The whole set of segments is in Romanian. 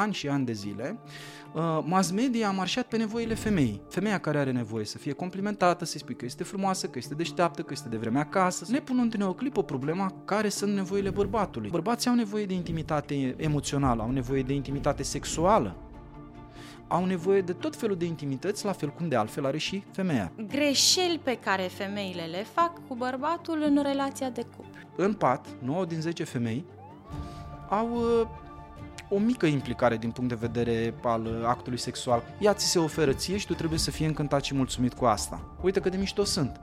ani și ani de zile, uh, mass media a marșat pe nevoile femeii. Femeia care are nevoie să fie complimentată, să-i spui că este frumoasă, că este deșteaptă, că este de vreme acasă, ne pun în o clipă problema care sunt nevoile bărbatului. Bărbații au nevoie de intimitate emoțională, au nevoie de intimitate sexuală, au nevoie de tot felul de intimități, la fel cum de altfel are și femeia. Greșeli pe care femeile le fac cu bărbatul în relația de cuplu. În pat, 9 din 10 femei au uh, o mică implicare din punct de vedere al uh, actului sexual. Ea ți se oferă ție și tu trebuie să fii încântat și mulțumit cu asta. Uite cât de mișto sunt.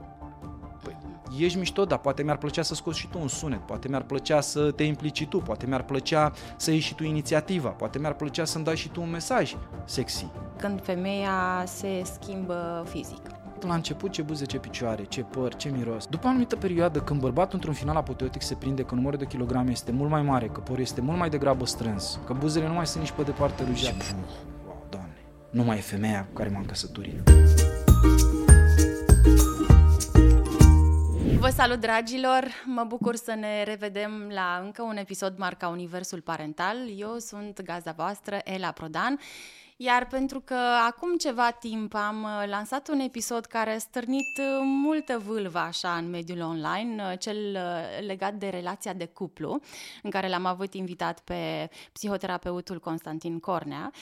Păi, ești mișto, dar poate mi-ar plăcea să scoți și tu un sunet, poate mi-ar plăcea să te implici tu, poate mi-ar plăcea să iei și tu inițiativa, poate mi-ar plăcea să-mi dai și tu un mesaj sexy. Când femeia se schimbă fizic. La început ce buze, ce picioare, ce păr, ce miros. După o anumită perioadă, când bărbatul într-un final apoteotic se prinde că numărul de kilograme este mult mai mare, că părul este mult mai degrabă strâns, că buzele nu mai sunt nici pe departe rujate. Wow, doamne, nu mai e femeia cu care m-am căsătorit. Vă salut, dragilor! Mă bucur să ne revedem la încă un episod Marca Universul Parental. Eu sunt gazda voastră, Ela Prodan iar pentru că acum ceva timp am uh, lansat un episod care a stârnit uh, multă vâlvă așa în mediul online, uh, cel legat de relația de cuplu, în care l-am avut invitat pe psihoterapeutul Constantin Cornea,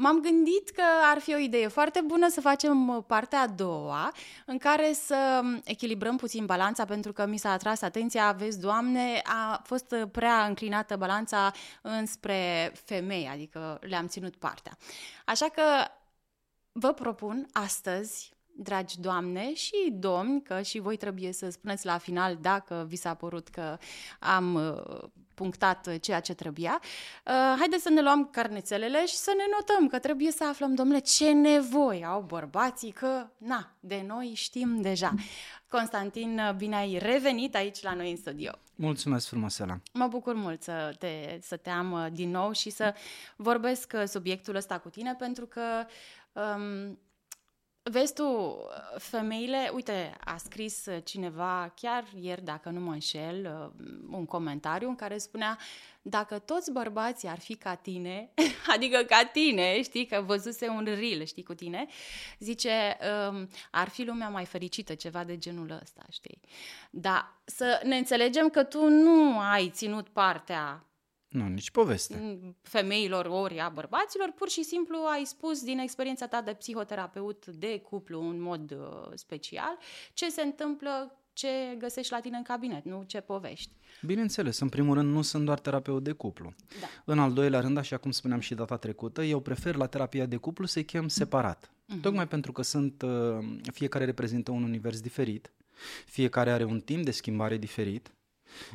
m-am gândit că ar fi o idee foarte bună să facem partea a doua, în care să echilibrăm puțin balanța, pentru că mi s-a atras atenția, aveți, Doamne, a fost prea înclinată balanța înspre femei, adică le-am ținut partea. Așa că vă propun astăzi, dragi doamne și domni, că și voi trebuie să spuneți la final dacă vi s-a părut că am uh, punctat ceea ce trebuia. Uh, haideți să ne luăm carnețelele și să ne notăm că trebuie să aflăm, domnule, ce nevoie au bărbații, că, na, de noi știm deja. Constantin, bine ai revenit aici la noi în studio. Mulțumesc frumos, Ela. Mă bucur mult să te, să te am uh, din nou și să vorbesc uh, subiectul ăsta cu tine, pentru că um, Vezi tu, uh, femeile, uite, a scris cineva chiar ieri, dacă nu mă înșel, un comentariu în care spunea dacă toți bărbații ar fi ca tine, adică ca tine, știi, că văzuse un reel, știi, cu tine, zice, um, ar fi lumea mai fericită, ceva de genul ăsta, știi. Dar să ne înțelegem că tu nu ai ținut partea nu, nici poveste. Femeilor ori a bărbaților, pur și simplu ai spus din experiența ta de psihoterapeut de cuplu în mod uh, special ce se întâmplă ce găsești la tine în cabinet, nu ce povești. Bineînțeles, în primul rând nu sunt doar terapeut de cuplu. Da. În al doilea rând, așa cum spuneam și data trecută, eu prefer la terapia de cuplu să-i chem separat. Uh-huh. Tocmai pentru că sunt, uh, fiecare reprezintă un univers diferit, fiecare are un timp de schimbare diferit,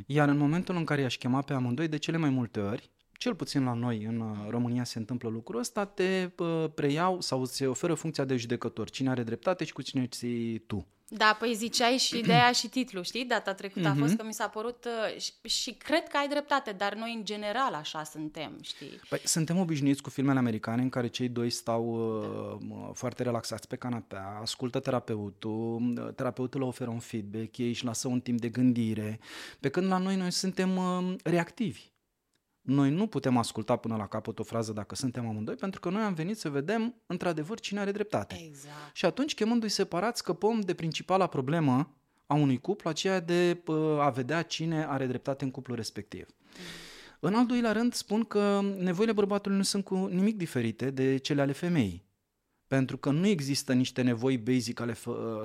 iar în momentul în care i-aș chema pe amândoi, de cele mai multe ori, cel puțin la noi în uh, România se întâmplă lucrul ăsta, te uh, preiau sau îți oferă funcția de judecător. Cine are dreptate și cu cine ții tu. Da, păi ziceai și de aia și titlul, știi? Data trecută mm-hmm. a mhm. fost că mi s-a părut uh, și, și cred că ai dreptate, dar noi în general așa suntem, știi? Păi suntem obișnuiți cu filmele americane în care cei doi stau da. uh, foarte relaxați pe canapea, ascultă terapeutul, uh, terapeutul le oferă un feedback, ei își lasă un timp de gândire, pe când la noi noi suntem uh, reactivi. Noi nu putem asculta până la capăt o frază dacă suntem amândoi, pentru că noi am venit să vedem într-adevăr cine are dreptate. Exact. Și atunci, chemându-i separat, scăpăm de principala problemă a unui cuplu, aceea de a vedea cine are dreptate în cuplul respectiv. Mm. În al doilea rând, spun că nevoile bărbatului nu sunt cu nimic diferite de cele ale femeii. Pentru că nu există niște nevoi basic ale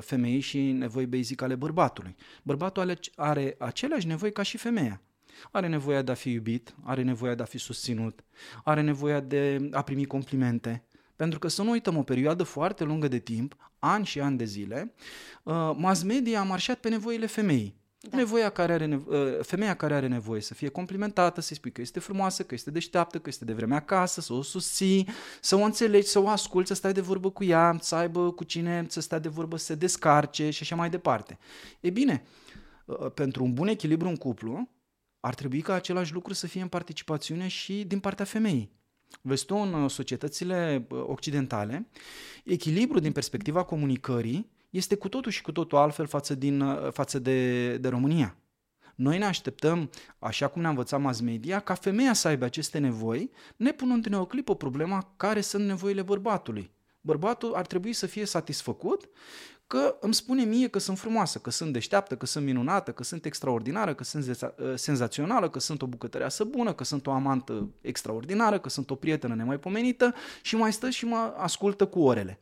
femeii și nevoi basic ale bărbatului. Bărbatul are aceleași nevoi ca și femeia. Are nevoia de a fi iubit, are nevoia de a fi susținut, are nevoia de a primi complimente. Pentru că să nu uităm o perioadă foarte lungă de timp, ani și ani de zile, uh, mass media a marșat pe nevoile femeii. Da. Nevoia care are nevo- uh, femeia care are nevoie să fie complimentată, să-i spui că este frumoasă, că este deșteaptă, că este de vreme acasă, să o susții, să o înțelegi, să o asculți, să stai de vorbă cu ea, să aibă cu cine să stea de vorbă, să se descarce și așa mai departe. E bine, uh, pentru un bun echilibru în cuplu, ar trebui ca același lucru să fie în participațiune și din partea femeii. Vezi tu, în uh, societățile uh, occidentale, echilibru din perspectiva comunicării este cu totul și cu totul altfel față, din, uh, față de, de România. Noi ne așteptăm, așa cum ne-a învățat mass media, ca femeia să aibă aceste nevoi, ne punând în o clipă problema care sunt nevoile bărbatului. Bărbatul ar trebui să fie satisfăcut că îmi spune mie că sunt frumoasă, că sunt deșteaptă, că sunt minunată, că sunt extraordinară, că sunt ă, senzațională, că sunt o bucătăreasă bună, că sunt o amantă extraordinară, că sunt o prietenă nemaipomenită și mai stă și mă ascultă cu orele.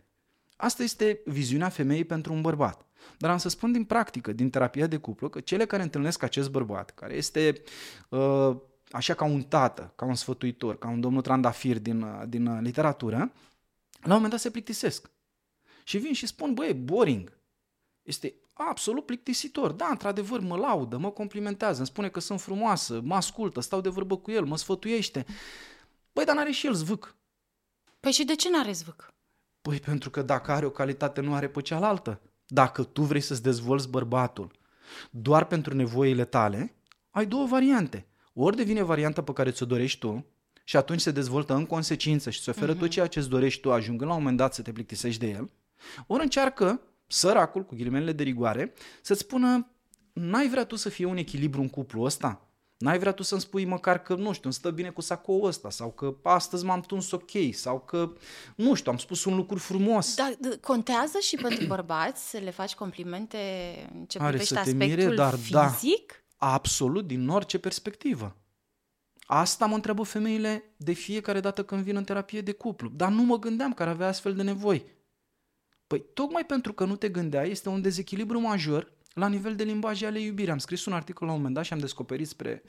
Asta este viziunea femeii pentru un bărbat. Dar am să spun din practică, din terapia de cuplu, că cele care întâlnesc acest bărbat, care este uh, așa ca un tată, ca un sfătuitor, ca un domnul trandafir din, din literatură, la un moment dat se plictisesc. Și vin și spun, băi, boring. Este absolut plictisitor. Da, într-adevăr, mă laudă, mă complimentează, îmi spune că sunt frumoasă, mă ascultă, stau de vorbă cu el, mă sfătuiește. Băi, dar n-are și el zvâc. Păi și de ce n-are zvâc? Păi pentru că dacă are o calitate, nu are pe cealaltă. Dacă tu vrei să-ți dezvolți bărbatul doar pentru nevoile tale, ai două variante. Ori devine varianta pe care ți-o dorești tu și atunci se dezvoltă în consecință și îți oferă uh-huh. tot ceea ce îți dorești tu, ajungând la un moment dat să te plictisești de el, ori încearcă săracul, cu ghilimelele de rigoare, să-ți spună n-ai vrea tu să fie un echilibru în cuplu ăsta? N-ai vrea tu să-mi spui măcar că, nu știu, îmi stă bine cu sacoul ăsta sau că astăzi m-am tuns ok sau că, nu știu, am spus un lucru frumos. Dar contează și pentru bărbați să le faci complimente în ce Are privește aspectul mire, dar da, fizic? Da, absolut, din orice perspectivă. Asta mă întreabă femeile de fiecare dată când vin în terapie de cuplu. Dar nu mă gândeam că ar avea astfel de nevoi. Păi tocmai pentru că nu te gândeai, este un dezechilibru major la nivel de limbaje ale iubirii. Am scris un articol la un moment dat și am descoperit spre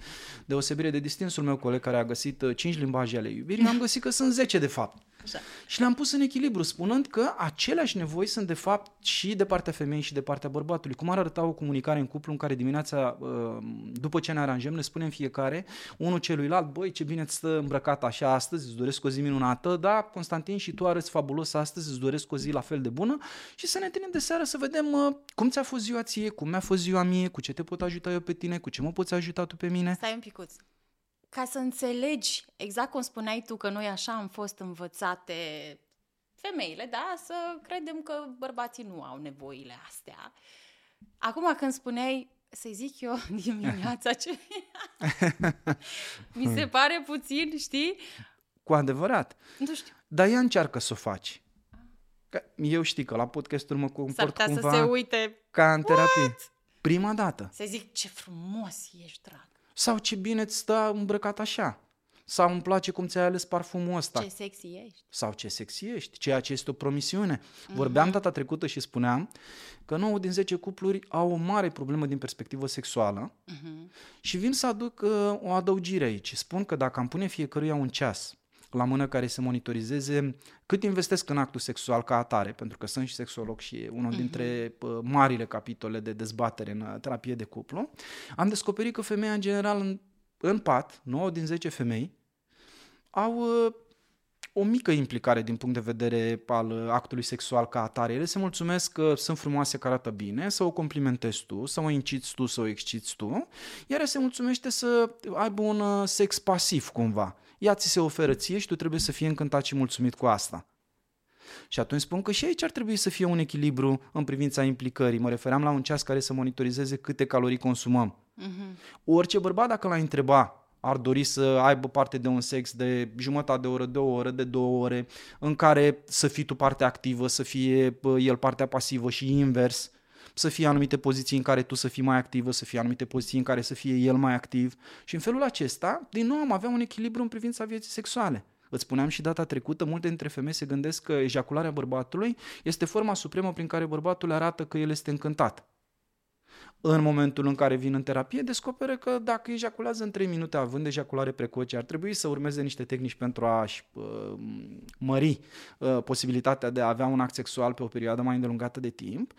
deosebire de distinsul meu coleg care a găsit 5 uh, limbaje ale iubirii, am găsit că sunt 10 de fapt. Așa. Și le-am pus în echilibru, spunând că aceleași nevoi sunt de fapt și de partea femeii și de partea bărbatului. Cum ar arăta o comunicare în cuplu în care dimineața, uh, după ce ne aranjăm, ne spunem fiecare, unul celuilalt, băi, ce bine îți stă îmbrăcat așa astăzi, îți doresc o zi minunată, da, Constantin, și tu arăți fabulos astăzi, îți doresc o zi la fel de bună și să ne întâlnim de seară să vedem uh, cum ți-a fost ziua ție, cum mi-a fost ziua mie, cu ce te pot ajuta eu pe tine, cu ce mă poți ajuta tu pe mine. Stai un picuț ca să înțelegi, exact cum spuneai tu că noi așa am fost învățate femeile, da, să credem că bărbații nu au nevoile astea. Acum când spuneai, să zic eu dimineața ce... Mi se pare puțin, știi? Cu adevărat. Nu știu. Dar ea încearcă să o faci. Că eu știi că la podcastul mă comport cumva să se uite. ca în terapie. What? Prima dată. Să zic ce frumos ești, drag. Sau ce bine îți stă îmbrăcat așa. Sau îmi place cum ți-ai ales parfumul ăsta. Ce sexy ești. Sau ce sexy ești, ceea ce este o promisiune. Mm-hmm. Vorbeam data trecută și spuneam că 9 din 10 cupluri au o mare problemă din perspectivă sexuală mm-hmm. și vin să aduc uh, o adăugire aici. Spun că dacă am pune fiecăruia un ceas la mână care să monitorizeze cât investesc în actul sexual ca atare, pentru că sunt și sexolog și e unul dintre uh, marile capitole de dezbatere în uh, terapie de cuplu, am descoperit că femeia în general în, în pat, 9 din 10 femei, au uh, o mică implicare din punct de vedere al uh, actului sexual ca atare. Ele se mulțumesc că sunt frumoase, că arată bine, să o complimentezi tu, să o inciți tu, să o exciți tu, iar ea se mulțumește să aibă un uh, sex pasiv cumva ea ți se oferă ție și tu trebuie să fii încântat și mulțumit cu asta. Și atunci spun că și aici ar trebui să fie un echilibru în privința implicării. Mă refeream la un ceas care să monitorizeze câte calorii consumăm. Uh-huh. Orice bărbat, dacă l-a întreba, ar dori să aibă parte de un sex de jumătate de oră, de o oră, de două ore, în care să fii tu partea activă, să fie el partea pasivă și invers să fie anumite poziții în care tu să fii mai activă, să fie anumite poziții în care să fie el mai activ și în felul acesta, din nou, am avea un echilibru în privința vieții sexuale. Îți spuneam și data trecută, multe dintre femei se gândesc că ejacularea bărbatului este forma supremă prin care bărbatul arată că el este încântat în momentul în care vin în terapie, descoperă că dacă ejaculează în 3 minute având ejaculare precoce, ar trebui să urmeze niște tehnici pentru a-și uh, mări uh, posibilitatea de a avea un act sexual pe o perioadă mai îndelungată de timp,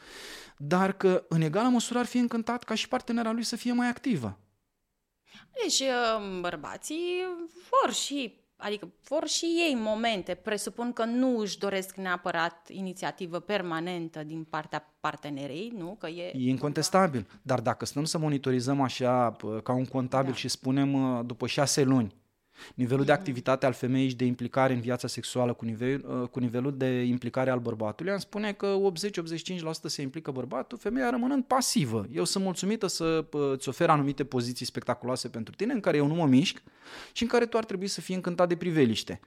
dar că în egală măsură ar fi încântat ca și partenera lui să fie mai activă. Deci uh, bărbații vor și Adică vor și ei momente, presupun că nu își doresc neapărat inițiativă permanentă din partea partenerei, nu? Că e, e incontestabil, dar dacă stăm să monitorizăm așa ca un contabil da. și spunem după șase luni, Nivelul de activitate al femeii și de implicare în viața sexuală cu, nivel, uh, cu nivelul de implicare al bărbatului, am spune că 80-85% se implică bărbatul, femeia rămânând pasivă. Eu sunt mulțumită să uh, îți ofer anumite poziții spectaculoase pentru tine, în care eu nu mă mișc și în care tu ar trebui să fii încântat de priveliște.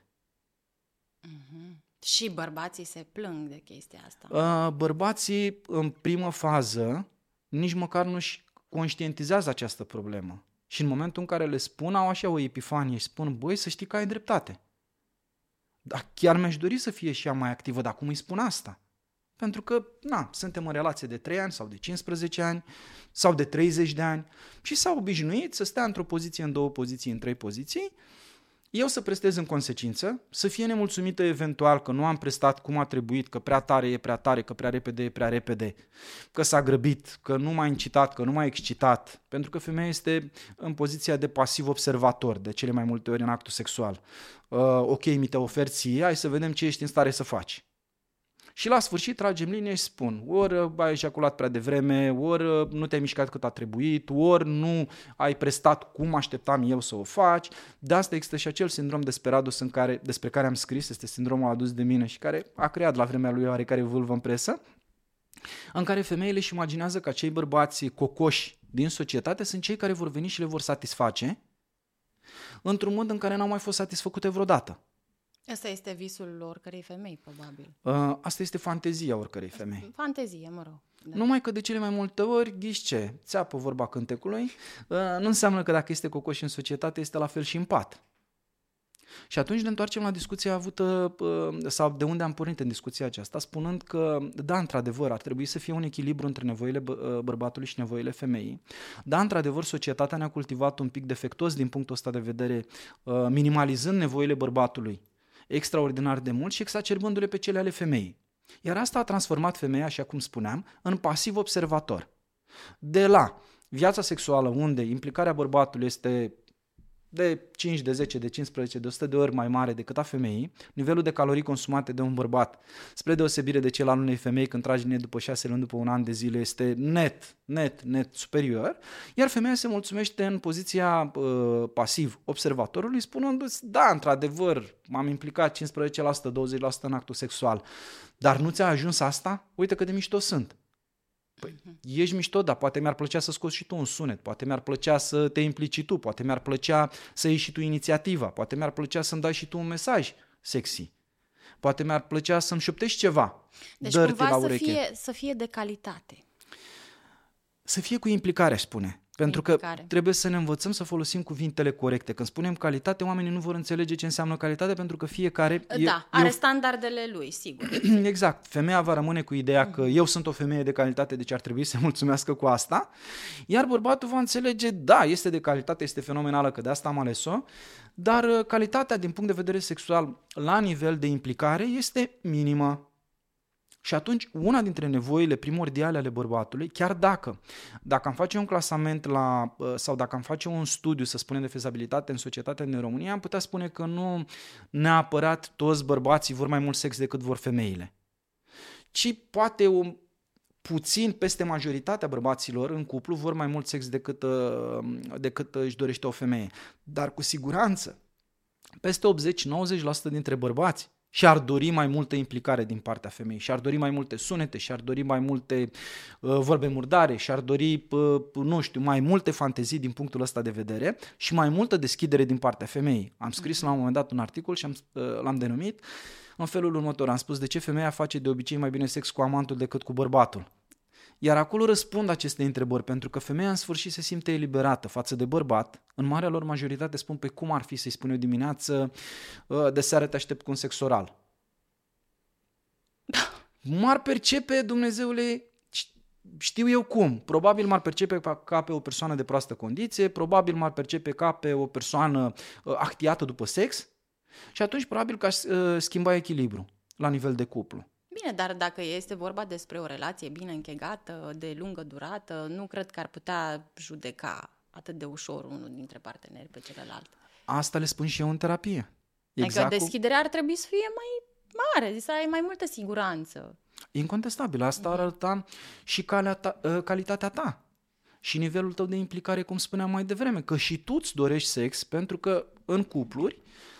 Mm-hmm. Și bărbații se plâng de chestia asta. Uh, bărbații, în primă fază, nici măcar nu-și conștientizează această problemă. Și în momentul în care le spun, au așa o epifanie și spun, băi, să știi că ai dreptate. Dar chiar mi-aș dori să fie și ea mai activă, dar cum îi spun asta? Pentru că, na, suntem în relație de 3 ani sau de 15 ani sau de 30 de ani și s-au obișnuit să stea într-o poziție, în două poziții, în trei poziții eu să prestez în consecință, să fie nemulțumită eventual că nu am prestat cum a trebuit, că prea tare e prea tare, că prea repede e prea repede, că s-a grăbit, că nu m-a incitat, că nu m-a excitat, pentru că femeia este în poziția de pasiv observator de cele mai multe ori în actul sexual. Uh, ok, mi te ofer ție, hai să vedem ce ești în stare să faci. Și la sfârșit tragem linie și spun, ori uh, ai ejaculat prea devreme, ori uh, nu te-ai mișcat cât a trebuit, ori nu ai prestat cum așteptam eu să o faci. De asta există și acel sindrom desperadus în care, despre care am scris, este sindromul adus de mine și care a creat la vremea lui oarecare vâlvă în presă, în care femeile își imaginează că cei bărbați cocoși din societate sunt cei care vor veni și le vor satisface într-un mod în care n-au mai fost satisfăcute vreodată. Asta este visul oricărei femei, probabil. Uh, asta este fantezia oricărei femei. Fantezie, mă rog. Da. Numai că de cele mai multe ori, ghiși ce, țeapă vorba cântecului, uh, nu înseamnă că dacă este cocoș în societate, este la fel și în pat. Și atunci ne întoarcem la discuția avută, uh, sau de unde am pornit în discuția aceasta, spunând că, da, într-adevăr, ar trebui să fie un echilibru între nevoile bă- bărbatului și nevoile femeii. Da, într-adevăr, societatea ne-a cultivat un pic defectuos din punctul ăsta de vedere, minimalizând nevoile bărbatului extraordinar de mult și exacerbându-le pe cele ale femeii. Iar asta a transformat femeia, așa cum spuneam, în pasiv observator. De la viața sexuală, unde implicarea bărbatului este de 5, de 10, de 15, de 100 de ori mai mare decât a femeii, nivelul de calorii consumate de un bărbat, spre deosebire de cel al unei femei când tragi net după 6 luni, după un an de zile, este net, net, net superior, iar femeia se mulțumește în poziția uh, pasiv observatorului, spunându-ți, da, într-adevăr, m-am implicat 15%, 20% în actul sexual, dar nu ți-a ajuns asta? Uite cât de mișto sunt. Păi, ești mișto, dar poate mi-ar plăcea să scoți și tu un sunet, poate mi-ar plăcea să te implici tu, poate mi-ar plăcea să iei și tu inițiativa, poate mi-ar plăcea să-mi dai și tu un mesaj sexy. Poate mi-ar plăcea să-mi șoptești ceva. Deci cumva la ureche. să fie, să fie de calitate. Să fie cu implicare, spune. Pentru că trebuie să ne învățăm să folosim cuvintele corecte. Când spunem calitate, oamenii nu vor înțelege ce înseamnă calitate pentru că fiecare... Da, e, are e o... standardele lui, sigur. exact. Femeia va rămâne cu ideea că eu sunt o femeie de calitate, deci ar trebui să mulțumească cu asta. Iar bărbatul va înțelege, da, este de calitate, este fenomenală, că de asta am ales-o, dar uh, calitatea din punct de vedere sexual la nivel de implicare este minimă. Și atunci, una dintre nevoile primordiale ale bărbatului, chiar dacă, dacă am face un clasament la, uh, sau dacă am face un studiu, să spunem, de fezabilitate în societatea din România, am putea spune că nu neapărat toți bărbații vor mai mult sex decât vor femeile. Ci poate un, puțin peste majoritatea bărbaților în cuplu vor mai mult sex decât, uh, decât își dorește o femeie. Dar cu siguranță, peste 80-90% dintre bărbați și-ar dori mai multă implicare din partea femeii, și-ar dori mai multe sunete, și-ar dori mai multe uh, vorbe murdare, și-ar dori, uh, nu știu, mai multe fantezii din punctul ăsta de vedere și mai multă deschidere din partea femeii. Am scris la un moment dat un articol și am, uh, l-am denumit în felul următor. Am spus de ce femeia face de obicei mai bine sex cu amantul decât cu bărbatul. Iar acolo răspund aceste întrebări, pentru că femeia în sfârșit se simte eliberată față de bărbat. În marea lor majoritate spun, pe cum ar fi să-i spun eu dimineață, ă, de seară te aștept cu un sex oral. M-ar percepe, Dumnezeule, știu eu cum. Probabil m-ar percepe ca pe o persoană de proastă condiție, probabil m-ar percepe ca pe o persoană ă, actiată după sex și atunci probabil că aș ă, schimba echilibru la nivel de cuplu. Bine, dar dacă este vorba despre o relație bine închegată, de lungă durată, nu cred că ar putea judeca atât de ușor unul dintre parteneri pe celălalt. Asta le spun și eu în terapie. Adică exact adică deschiderea ar trebui să fie mai mare, să ai mai multă siguranță. Incontestabil, asta ar arăta și calea ta, ă, calitatea ta. și nivelul tău de implicare, cum spuneam mai devreme, că și tu îți dorești sex, pentru că în cupluri,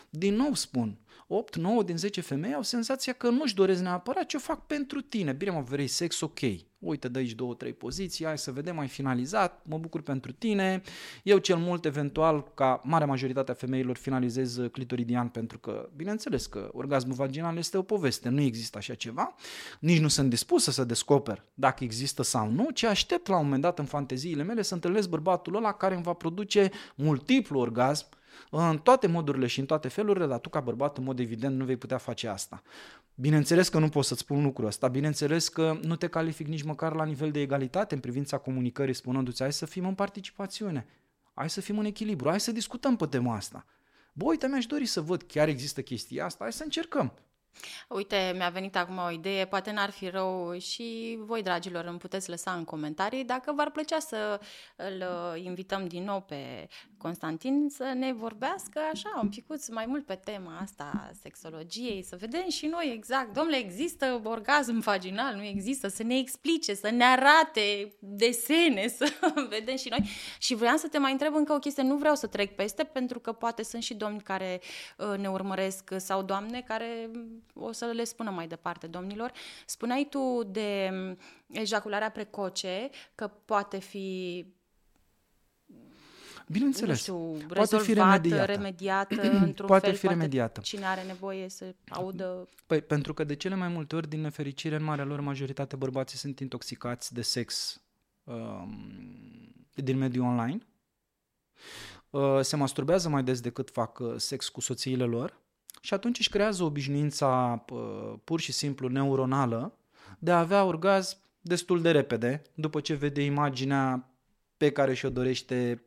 din nou spun, 8, 9 din 10 femei au senzația că nu-și doresc neapărat ce o fac pentru tine. Bine, mă, vrei sex, ok. Uite, dă aici două, trei poziții, hai să vedem, ai finalizat, mă bucur pentru tine. Eu cel mult, eventual, ca marea majoritate a femeilor, finalizez clitoridian pentru că, bineînțeles că orgasmul vaginal este o poveste, nu există așa ceva. Nici nu sunt dispusă să descoper dacă există sau nu, ci aștept la un moment dat în fanteziile mele să întâlnesc bărbatul ăla care îmi va produce multiplu orgasm, în toate modurile și în toate felurile, dar tu ca bărbat, în mod evident, nu vei putea face asta. Bineînțeles că nu pot să-ți spun lucrul ăsta, bineînțeles că nu te calific nici măcar la nivel de egalitate în privința comunicării, spunându-ți hai să fim în participațiune, hai să fim în echilibru, hai să discutăm pe tema asta. Bă, uite, mi-aș dori să văd chiar există chestia asta, hai să încercăm. Uite, mi-a venit acum o idee, poate n-ar fi rău și voi, dragilor, îmi puteți lăsa în comentarii dacă v-ar plăcea să îl uh, invităm din nou pe Constantin să ne vorbească așa un picuț mai mult pe tema asta sexologiei, să vedem și noi exact, domnule, există orgasm vaginal, nu există, să ne explice, să ne arate desene, să vedem și noi. Și vreau să te mai întreb încă o chestie, nu vreau să trec peste, pentru că poate sunt și domni care uh, ne urmăresc sau doamne care o să le spună mai departe domnilor. Spuneai tu de mm, ejacularea precoce, că poate fi Bineînțeles. Nu știu, poate fi remediată, remediată într-un poate fel. Fi remediată. Cine are nevoie să audă... Păi, pentru că de cele mai multe ori, din nefericire, în marea lor majoritate, bărbații sunt intoxicați de sex um, din mediul online. Uh, se masturbează mai des decât fac uh, sex cu soțiile lor și atunci își creează obișnuința pur și simplu neuronală de a avea orgasm destul de repede după ce vede imaginea pe care și-o dorește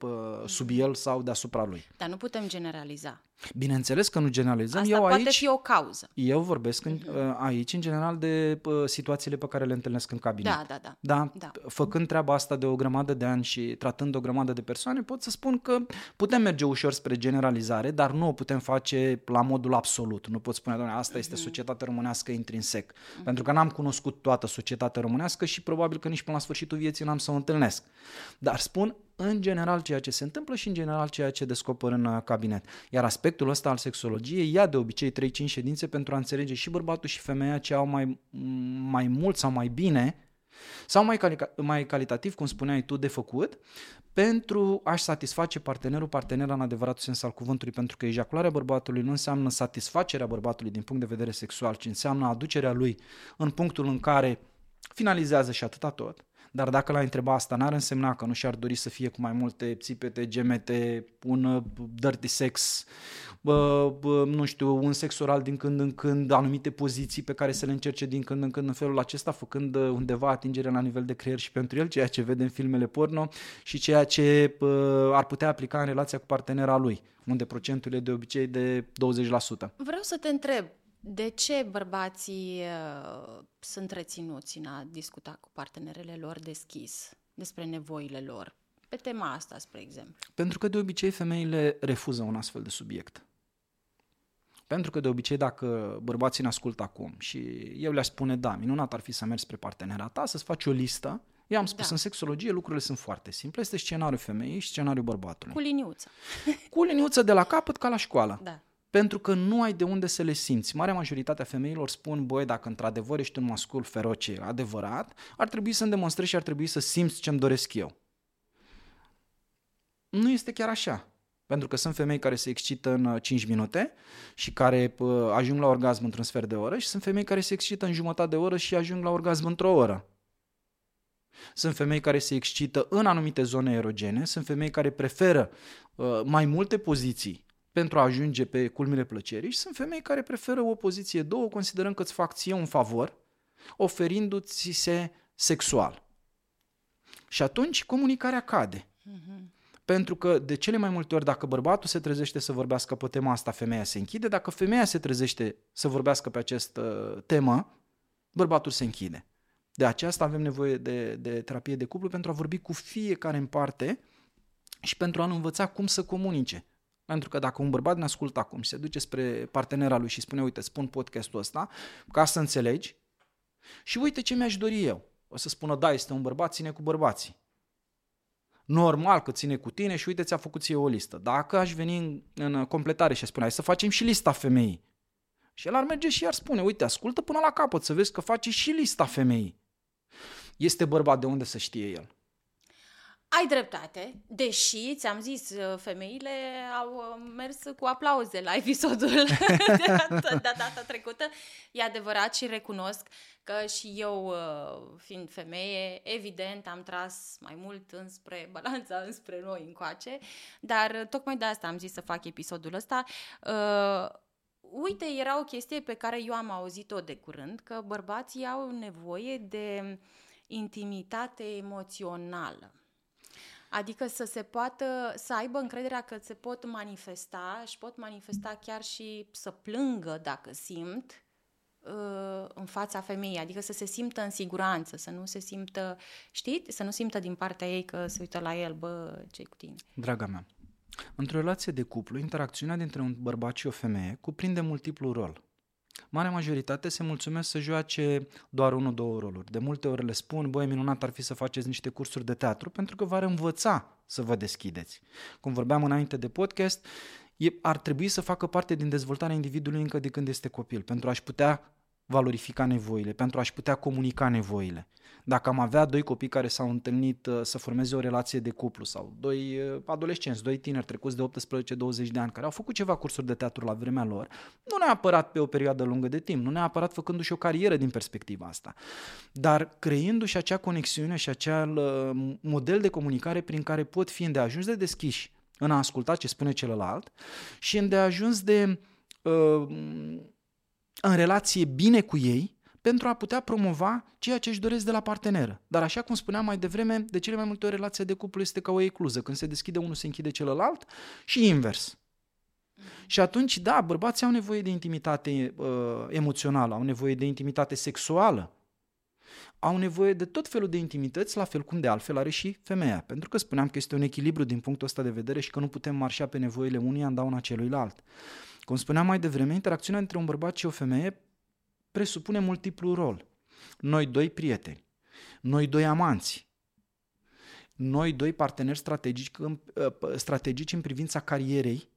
sub el sau deasupra lui. Dar nu putem generaliza. Bineînțeles că nu generalizăm. Asta eu poate aici, fi o cauză. Eu vorbesc în, uh-huh. aici, în general, de situațiile pe care le întâlnesc în cabinet. Da, da, da. da? da. Făcând treaba asta de o grămadă de ani și tratând o grămadă de persoane, pot să spun că putem merge ușor spre generalizare, dar nu o putem face la modul absolut. Nu pot spune, doamne, asta este uh-huh. societatea românească intrinsec. Uh-huh. Pentru că n-am cunoscut toată societatea românească și probabil că nici până la sfârșitul vieții n-am să o întâlnesc. Dar spun, în general ceea ce se întâmplă și în general ceea ce descoper în uh, cabinet. Iar aspectul ăsta al sexologiei ia de obicei 3-5 ședințe pentru a înțelege și bărbatul și femeia ce au mai, mai mult sau mai bine sau mai, cali- mai calitativ, cum spuneai tu, de făcut, pentru a-și satisface partenerul, partenera în adevăratul sens al cuvântului, pentru că ejacularea bărbatului nu înseamnă satisfacerea bărbatului din punct de vedere sexual, ci înseamnă aducerea lui în punctul în care finalizează și atâta tot. Dar dacă l-ai întreba asta, n-ar însemna că nu și-ar dori să fie cu mai multe țipete, gemete, un uh, dirty sex, bă, bă, nu știu, un sex oral din când în când, anumite poziții pe care să le încerce din când în când în felul acesta, făcând uh, undeva atingere la nivel de creier și pentru el, ceea ce vede în filmele porno și ceea ce bă, ar putea aplica în relația cu partenera lui, unde procentul e de obicei de 20%. Vreau să te întreb, de ce bărbații uh, sunt reținuți în a discuta cu partenerele lor deschis despre nevoile lor? Pe tema asta, spre exemplu. Pentru că de obicei femeile refuză un astfel de subiect. Pentru că de obicei dacă bărbații ne ascultă acum și eu le-aș spune, da, minunat ar fi să mergi spre partenera ta, să-ți faci o listă eu am spus, da. în sexologie lucrurile sunt foarte simple. Este scenariul femeii și scenariul bărbatului. Cu liniuță. Cu liniuță de la capăt ca la școală. Da pentru că nu ai de unde să le simți. Marea majoritate a femeilor spun, băi, dacă într-adevăr ești un mascul feroce adevărat, ar trebui să-mi demonstrezi și ar trebui să simți ce-mi doresc eu. Nu este chiar așa. Pentru că sunt femei care se excită în 5 uh, minute și care uh, ajung la orgasm într-un sfert de oră și sunt femei care se excită în jumătate de oră și ajung la orgasm într-o oră. Sunt femei care se excită în anumite zone erogene, sunt femei care preferă uh, mai multe poziții pentru a ajunge pe culmile plăcerii și sunt femei care preferă o poziție două, considerând că îți fac ție un favor, oferindu-ți se sexual. Și atunci comunicarea cade. Uh-huh. Pentru că de cele mai multe ori dacă bărbatul se trezește să vorbească pe tema asta, femeia se închide. Dacă femeia se trezește să vorbească pe această temă, bărbatul se închide. De aceasta avem nevoie de, de terapie de cuplu pentru a vorbi cu fiecare în parte și pentru a-l învăța cum să comunice. Pentru că dacă un bărbat ne ascultă acum și se duce spre partenera lui și spune, uite, spun podcastul ăsta, ca să înțelegi, și uite ce mi-aș dori eu. O să spună, da, este un bărbat, ține cu bărbații. normal că ține cu tine și uite ți-a făcut ție o listă. Dacă aș veni în, în completare și spune hai să facem și lista femeii. Și el ar merge și ar spune, uite, ascultă până la capăt să vezi că face și lista femeii. Este bărbat de unde să știe el. Ai dreptate, deși, ți-am zis, uh, femeile au uh, mers cu aplauze la episodul de data trecută. E adevărat și recunosc că și eu, uh, fiind femeie, evident am tras mai mult înspre balanța, înspre noi încoace, dar tocmai de asta am zis să fac episodul ăsta. Uh, uite, era o chestie pe care eu am auzit-o de curând, că bărbații au nevoie de intimitate emoțională. Adică să se poată, să aibă încrederea că se pot manifesta și pot manifesta chiar și să plângă dacă simt uh, în fața femeii, adică să se simtă în siguranță, să nu se simtă, știi, să nu simtă din partea ei că se uită la el, bă, ce cu tine? Draga mea, într-o relație de cuplu, interacțiunea dintre un bărbat și o femeie cuprinde multiplu rol. Marea majoritate se mulțumesc să joace doar unul, două roluri. De multe ori le spun, băi, minunat ar fi să faceți niște cursuri de teatru, pentru că v-ar învăța să vă deschideți. Cum vorbeam înainte de podcast, e, ar trebui să facă parte din dezvoltarea individului încă de când este copil, pentru a-și putea valorifica nevoile, pentru a-și putea comunica nevoile. Dacă am avea doi copii care s-au întâlnit uh, să formeze o relație de cuplu sau doi uh, adolescenți, doi tineri trecuți de 18-20 de ani care au făcut ceva cursuri de teatru la vremea lor, nu neapărat pe o perioadă lungă de timp, nu neapărat făcându-și o carieră din perspectiva asta, dar creându-și acea conexiune și acel uh, model de comunicare prin care pot fi îndeajuns de deschiși în a asculta ce spune celălalt și îndeajuns de uh, în relație bine cu ei pentru a putea promova ceea ce își doresc de la parteneră. Dar așa cum spuneam mai devreme, de cele mai multe ori relația de cuplu este ca o ecluză. Când se deschide unul, se închide celălalt și invers. Și atunci, da, bărbații au nevoie de intimitate uh, emoțională, au nevoie de intimitate sexuală, au nevoie de tot felul de intimități, la fel cum de altfel are și femeia. Pentru că spuneam că este un echilibru din punctul ăsta de vedere și că nu putem marșa pe nevoile unuia în dauna celuilalt. Cum spuneam mai devreme, interacțiunea între un bărbat și o femeie presupune multiplu rol. Noi doi prieteni, noi doi amanți, noi doi parteneri strategici, ă, strategici în privința carierei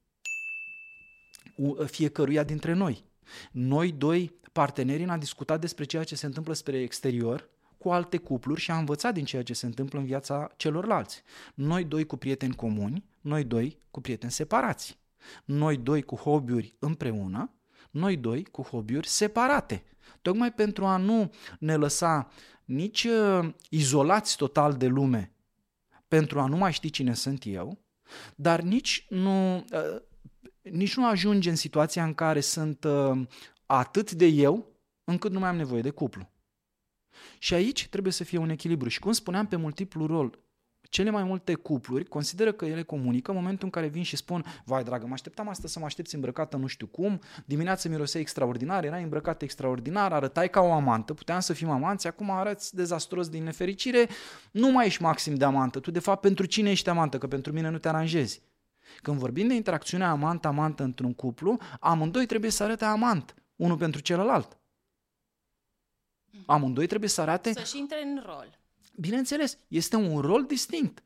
fiecăruia dintre noi. Noi doi parteneri în a discuta despre ceea ce se întâmplă spre exterior cu alte cupluri și a învățat din ceea ce se întâmplă în viața celorlalți. Noi doi cu prieteni comuni, noi doi cu prieteni separați. Noi doi cu hobby-uri împreună, noi doi cu hobby-uri separate. Tocmai pentru a nu ne lăsa nici uh, izolați total de lume, pentru a nu mai ști cine sunt eu, dar nici nu, uh, nici nu ajunge în situația în care sunt uh, atât de eu, încât nu mai am nevoie de cuplu. Și aici trebuie să fie un echilibru. Și cum spuneam, pe multiplu rol, cele mai multe cupluri consideră că ele comunică în momentul în care vin și spun vai dragă, mă așteptam astăzi să mă aștepți îmbrăcată nu știu cum, dimineața mirosea extraordinar, erai îmbrăcată extraordinar, arătai ca o amantă, puteam să fim amanți, acum arăți dezastros din nefericire, nu mai ești maxim de amantă, tu de fapt pentru cine ești amantă, că pentru mine nu te aranjezi. Când vorbim de interacțiunea amant-amantă într-un cuplu, amândoi trebuie să arate amant, unul pentru celălalt. Amândoi trebuie să arate... Să-și intre în rol. Bineînțeles, este un rol distinct.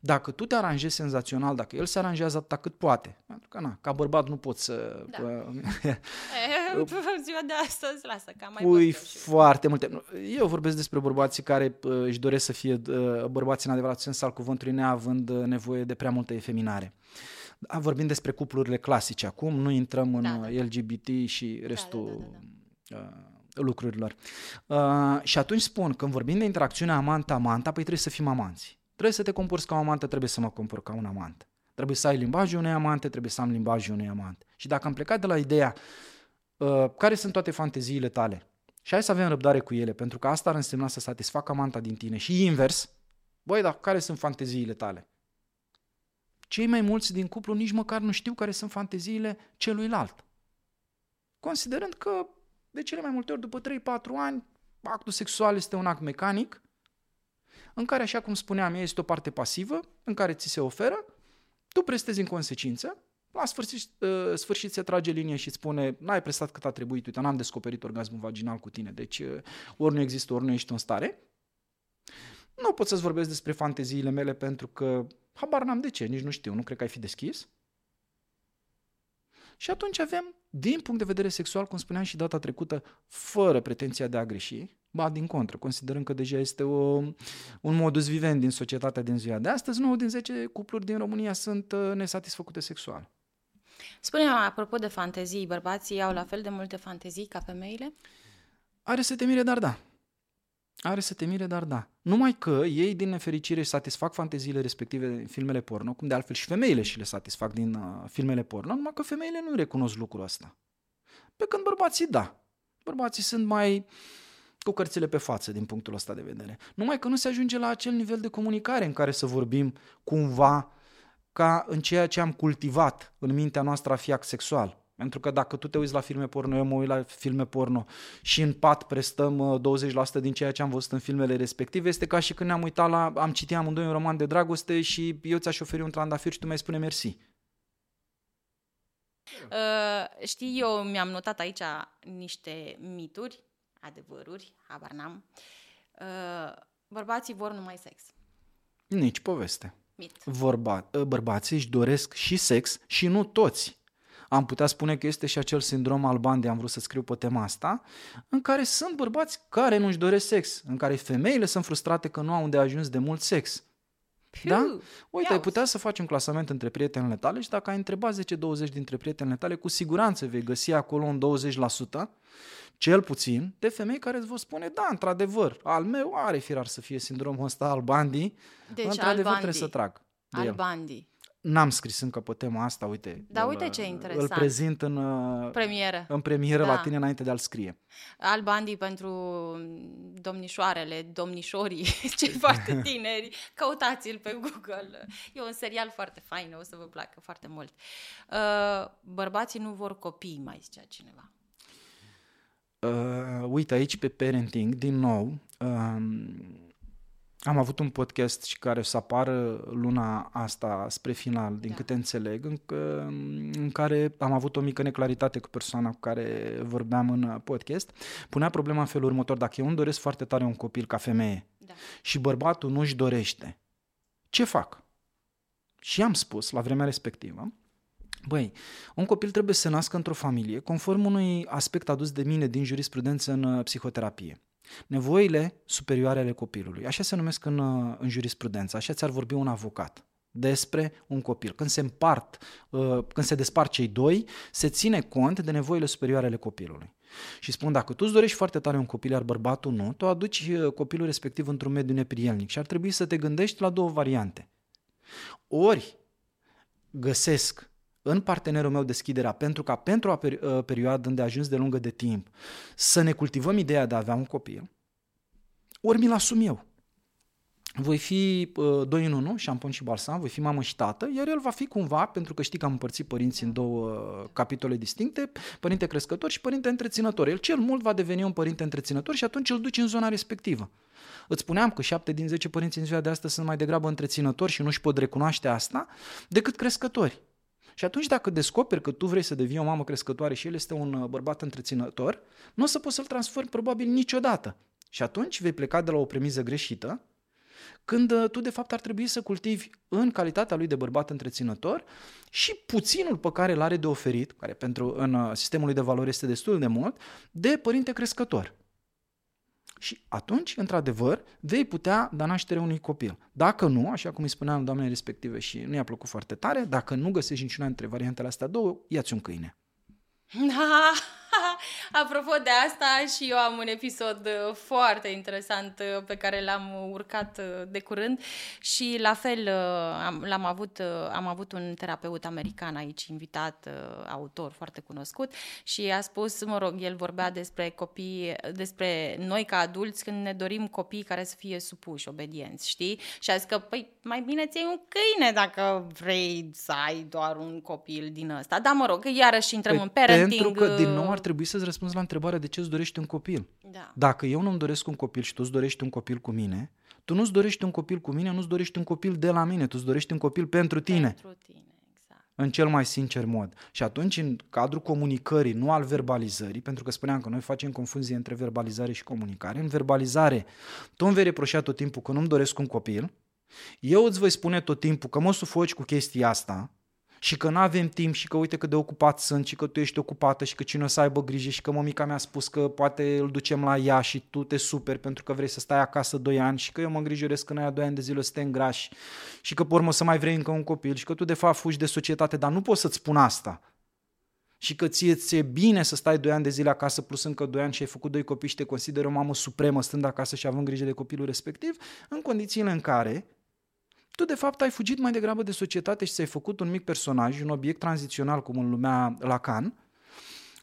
Dacă tu te aranjezi senzațional, dacă el se aranjează atât cât poate, pentru că na, ca bărbat nu poți să... Da. ziua de astăzi, lasă, că mai Pui foarte multe... Eu vorbesc despre bărbații care își doresc să fie bărbați în adevărat sens al cuvântului, neavând nevoie de prea multă efeminare. Vorbim despre cuplurile clasice acum, nu intrăm în da, da. LGBT și restul da, da, da, da. Uh, lucrurilor. Uh, și atunci spun, când vorbim de interacțiunea amant-amanta, păi trebuie să fim amanți. Trebuie să te comporți ca o amantă, trebuie să mă comport ca un amant. Trebuie să ai limbajul unei amante, trebuie să am limbajul unei amante. Și dacă am plecat de la ideea uh, care sunt toate fanteziile tale și hai să avem răbdare cu ele, pentru că asta ar însemna să satisfacă amanta din tine și invers, băi, dar care sunt fanteziile tale? Cei mai mulți din cuplu nici măcar nu știu care sunt fanteziile celuilalt. Considerând că de cele mai multe ori, după 3-4 ani, actul sexual este un act mecanic, în care, așa cum spuneam, este o parte pasivă, în care ți se oferă, tu prestezi în consecință, la sfârșit, uh, sfârșit se trage linie și spune n-ai prestat cât a trebuit, uite, n-am descoperit orgasmul vaginal cu tine, deci uh, ori nu există, ori nu ești în stare. Nu pot să-ți vorbesc despre fanteziile mele pentru că habar n-am de ce, nici nu știu, nu cred că ai fi deschis. Și atunci avem, din punct de vedere sexual, cum spuneam și data trecută, fără pretenția de a greși, ba din contră, considerând că deja este o, un modus vivendi din societatea din ziua de astăzi, 9 din 10 cupluri din România sunt uh, nesatisfăcute sexual. Spune-mi, apropo de fantezii, bărbații au la fel de multe fantezii ca femeile? Are să te mire, dar da. Are să te mire, dar da. Numai că ei, din nefericire, satisfac fanteziile respective din filmele porno, cum de altfel și femeile și le satisfac din uh, filmele porno, numai că femeile nu recunosc lucrul ăsta. Pe când bărbații, da. Bărbații sunt mai cu cărțile pe față din punctul ăsta de vedere. Numai că nu se ajunge la acel nivel de comunicare în care să vorbim cumva ca în ceea ce am cultivat în mintea noastră a fi act sexual. Pentru că dacă tu te uiți la filme porno, eu mă uit la filme porno și în pat prestăm 20% uh, din ceea ce am văzut în filmele respective, este ca și când ne-am uitat la, am citit amândoi un roman de dragoste și eu ți-aș oferi un trandafir și tu mi-ai spune mersi. Uh, știi, eu mi-am notat aici niște mituri, adevăruri, habar n-am. Uh, bărbații vor numai sex. Nici poveste. Mit. Vorba, uh, bărbații își doresc și sex și nu toți am putea spune că este și acel sindrom al bandei, am vrut să scriu pe tema asta, în care sunt bărbați care nu-și doresc sex, în care femeile sunt frustrate că nu au unde ajuns de mult sex. Piu, Da? Uite, ai ia putea să faci un clasament între prietenele tale și dacă ai întrebat 10-20 dintre prietenele tale, cu siguranță vei găsi acolo un 20%, cel puțin, de femei care îți vor spune, da, într-adevăr, al meu are firar să fie sindromul ăsta al bandii, Deci într-adevăr al trebuie bandii. să trag de Al el. bandii. N-am scris încă pe tema asta, uite. Da, îl, uite ce Îl interesant. prezint în, uh, Premieră. în premieră Da. la tine înainte de a-l scrie. Al bandii pentru domnișoarele, domnișorii, cei foarte tineri. Căutați-l pe Google. E un serial foarte fain, o să vă placă foarte mult. Uh, bărbații nu vor copii, mai zicea cineva. Uh, uite, aici pe parenting, din nou, um, am avut un podcast și care o să apară luna asta spre final, din Da. câte înțeleg, în, că- în care am avut o mică neclaritate cu persoana cu care vorbeam în uh, podcast. Punea problema în felul următor, dacă eu îmi doresc foarte tare un copil ca femeie Da. și bărbatul nu-și dorește, ce fac? Și am spus la vremea respectivă, Băi, un copil trebuie să nască într-o familie conform unui aspect adus de mine din jurisprudență în uh, psihoterapie. Nevoile superioare ale copilului. Așa se numesc în, uh, în jurisprudență, așa ți-ar vorbi un avocat despre un copil. Când se împart, uh, când se despart cei doi, se ține cont de nevoile superioare ale copilului. Și spun, dacă tu îți dorești foarte tare un copil, iar bărbatul nu, tu aduci uh, copilul respectiv într-un mediu neprielnic și ar trebui să te gândești la două variante. Ori găsesc în partenerul meu deschiderea pentru ca pentru o peri- uh, perioadă de ajuns de lungă de timp să ne cultivăm ideea de a avea un copil, ori mi-l asum eu. Voi fi uh, doi în unul, șampon și balsam, voi fi mamă și tată, iar el va fi cumva, pentru că știi că am împărțit părinții în două uh, capitole distincte, părinte crescător și părinte întreținător. El cel mult va deveni un părinte întreținător și atunci îl duci în zona respectivă. Îți spuneam că 7 din 10 părinți în ziua de astăzi sunt mai degrabă întreținători și nu-și pot recunoaște asta decât crescători. Și atunci dacă descoperi că tu vrei să devii o mamă crescătoare și el este un uh, bărbat întreținător, nu o să poți să-l transformi probabil niciodată. Și atunci vei pleca de la o premiză greșită, când uh, tu de fapt ar trebui să cultivi în calitatea lui de bărbat întreținător și puținul pe care îl are de oferit, care pentru în uh, sistemul lui de valori este destul de mult, de părinte crescător. Și atunci, într-adevăr, vei putea da naștere unui copil. Dacă nu, așa cum îi spuneam doamnei respective și nu i-a plăcut foarte tare, dacă nu găsești niciuna dintre variantele astea două, ia-ți un câine. Da, apropo de asta și eu am un episod uh, foarte interesant uh, pe care l-am urcat uh, de curând și la fel uh, am, l-am avut, uh, am avut un terapeut american aici invitat, uh, autor foarte cunoscut și a spus, mă rog, el vorbea despre copii, despre noi ca adulți când ne dorim copii care să fie supuși, obedienți, știi? Și a zis că, păi, mai bine ți un câine dacă vrei să ai doar un copil din ăsta. Da, mă rog, că iarăși intrăm Păi în parenting. pentru că, din nou, uh, ar trebui să-ți răspunzi la întrebarea de ce îți dorești un copil. Da. Dacă eu nu-mi doresc un copil și tu îți dorești un copil cu mine, tu nu-ți dorești un copil cu mine, nu-ți dorești un copil de la mine, tu îți dorești un copil pentru tine. Pentru tine, exact. în cel mai sincer mod. Și atunci, în cadrul comunicării, nu al verbalizării, pentru că spuneam că noi facem confuzie între verbalizare și comunicare, în verbalizare, tu îmi vei reproșa tot timpul că nu-mi doresc un copil, eu îți voi spune tot timpul că mă sufoci cu chestia asta, și că nu avem timp și că uite cât de ocupat sunt și că tu ești ocupată și că cine o să aibă grijă și că mămica mi-a spus că poate îl ducem la ea și tu te superi pentru că vrei să stai acasă 2 ani și că eu mă îngrijoresc că noi a 2 ani de zile o să te îngrași și că pe urmă să mai vrei încă un copil și că tu de fapt fugi de societate, dar nu poți să-ți spun asta. Și că ție ți-e bine să stai 2 ani de zile acasă plus încă 2 ani și ai făcut doi copii și te consideri o mamă supremă stând acasă și având grijă de copilul respectiv, în condițiile în care tu de fapt ai fugit mai degrabă de societate și ți-ai făcut un mic personaj, un obiect tranzițional, cum îl lumea Lacan,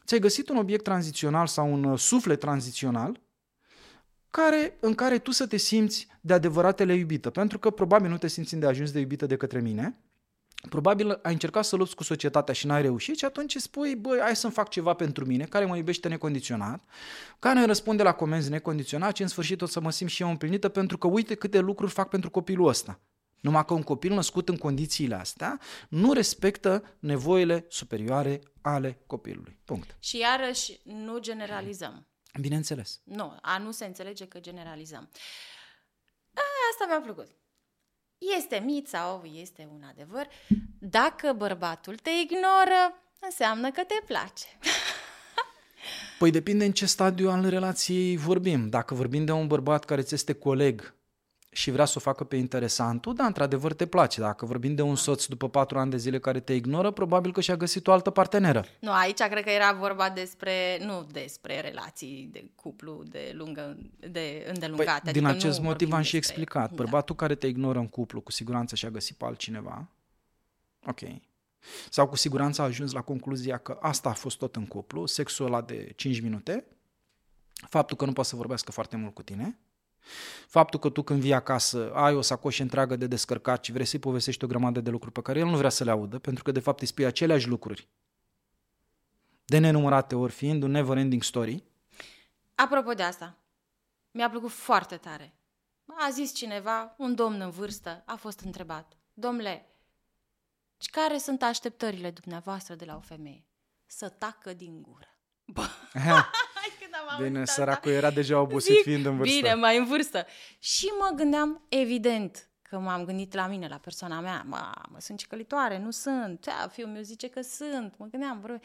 ți-ai găsit un obiect tranzițional sau un uh, suflet tranzițional care, în care tu să te simți de adevăratele iubită, pentru că probabil nu te simți de ajuns de iubită de către mine, probabil ai încercat să lupți cu societatea și n-ai reușit și atunci spui, băi, hai să-mi fac ceva pentru mine, care mă iubește necondiționat, care îmi răspunde la comenzi necondiționat și în sfârșit o să mă simt și eu împlinită pentru că uite câte lucruri fac pentru copilul ăsta. Numai că un copil născut în condițiile astea nu respectă nevoile superioare ale copilului. Punct. Și iarăși nu generalizăm. Bineînțeles. Nu, a nu se înțelege că generalizăm. A, asta mi-a plăcut. Este mit sau este un adevăr. Dacă bărbatul te ignoră, înseamnă că te place. Păi depinde în ce stadiu al relației vorbim. Dacă vorbim de un bărbat care ți este coleg și vrea să o facă pe interesantul, da, într-adevăr te place. Dacă vorbim de un soț după patru ani de zile care te ignoră, probabil că și-a găsit o altă parteneră. Nu, aici cred că era vorba despre, nu despre relații de cuplu de lungă, de îndelungate. Păi, adică din acest motiv am și explicat. Da. Bărbatul care te ignoră în cuplu, cu siguranță și-a găsit pe altcineva. Ok. Sau cu siguranță a ajuns la concluzia că asta a fost tot în cuplu, sexul ăla de 5 minute, faptul că nu poate să vorbească foarte mult cu tine, Faptul că tu când vii acasă ai o sacoșă întreagă de descărcat și vrei să-i povestești o grămadă de lucruri pe care el nu vrea să le audă, pentru că de fapt îi spui aceleași lucruri. De nenumărate ori fiind un never-ending story. Apropo de asta, mi-a plăcut foarte tare. A zis cineva, un domn în vârstă, a fost întrebat. Domnule, care sunt așteptările dumneavoastră de la o femeie? Să tacă din gură. Bă. Bine, săracul era deja obosit Zic, fiind în vârstă. Bine, mai în vârstă. Și mă gândeam, evident, că m-am gândit la mine, la persoana mea. Mă, sunt cicălitoare, nu sunt. Ea, fiul meu zice că sunt. Mă gândeam, vreo...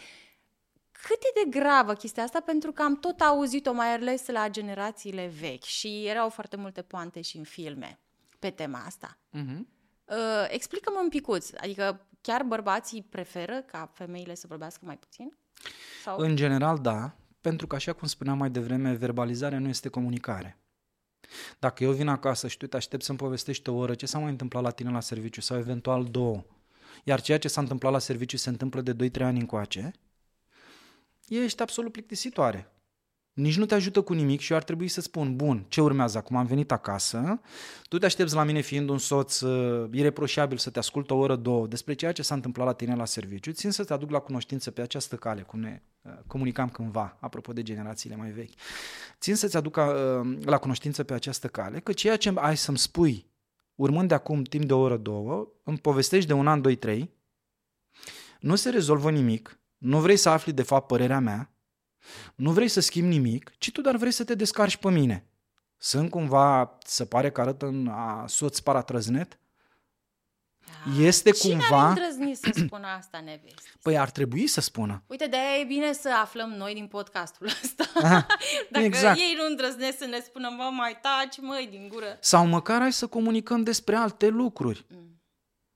Cât e de gravă chestia asta? Pentru că am tot auzit-o mai ales la generațiile vechi și erau foarte multe poante și în filme pe tema asta. Uh-huh. Uh, explică-mă un picuț, adică chiar bărbații preferă ca femeile să vorbească mai puțin? Sau... În general, da pentru că, așa cum spuneam mai devreme, verbalizarea nu este comunicare. Dacă eu vin acasă și tu te aștept să-mi povestești o oră ce s-a mai întâmplat la tine la serviciu sau eventual două, iar ceea ce s-a întâmplat la serviciu se întâmplă de 2-3 ani încoace, ești absolut plictisitoare nici nu te ajută cu nimic și eu ar trebui să spun, bun, ce urmează acum? Am venit acasă, tu te aștepți la mine fiind un soț uh, ireproșabil să te ascult o oră, două despre ceea ce s-a întâmplat la tine la serviciu, țin să te aduc la cunoștință pe această cale, cum ne uh, comunicam cândva, apropo de generațiile mai vechi. Țin să-ți aduc uh, la cunoștință pe această cale că ceea ce ai să-mi spui urmând de acum timp de o oră, două, îmi povestești de un an, doi, trei, nu se rezolvă nimic, nu vrei să afli de fapt părerea mea, nu vrei să schimbi nimic, ci tu doar vrei să te descarci pe mine. Sunt cumva, se pare că arăt în a soț paratrăznet? Da. Este Cine cumva... Cine îndrăznit să spună asta, neveste? Păi ar trebui să spună. Uite, de aia e bine să aflăm noi din podcastul ăsta. Aha, Dacă exact. ei nu îndrăznesc să ne spună, mă, mai taci, măi, din gură. Sau măcar hai să comunicăm despre alte lucruri. Mm.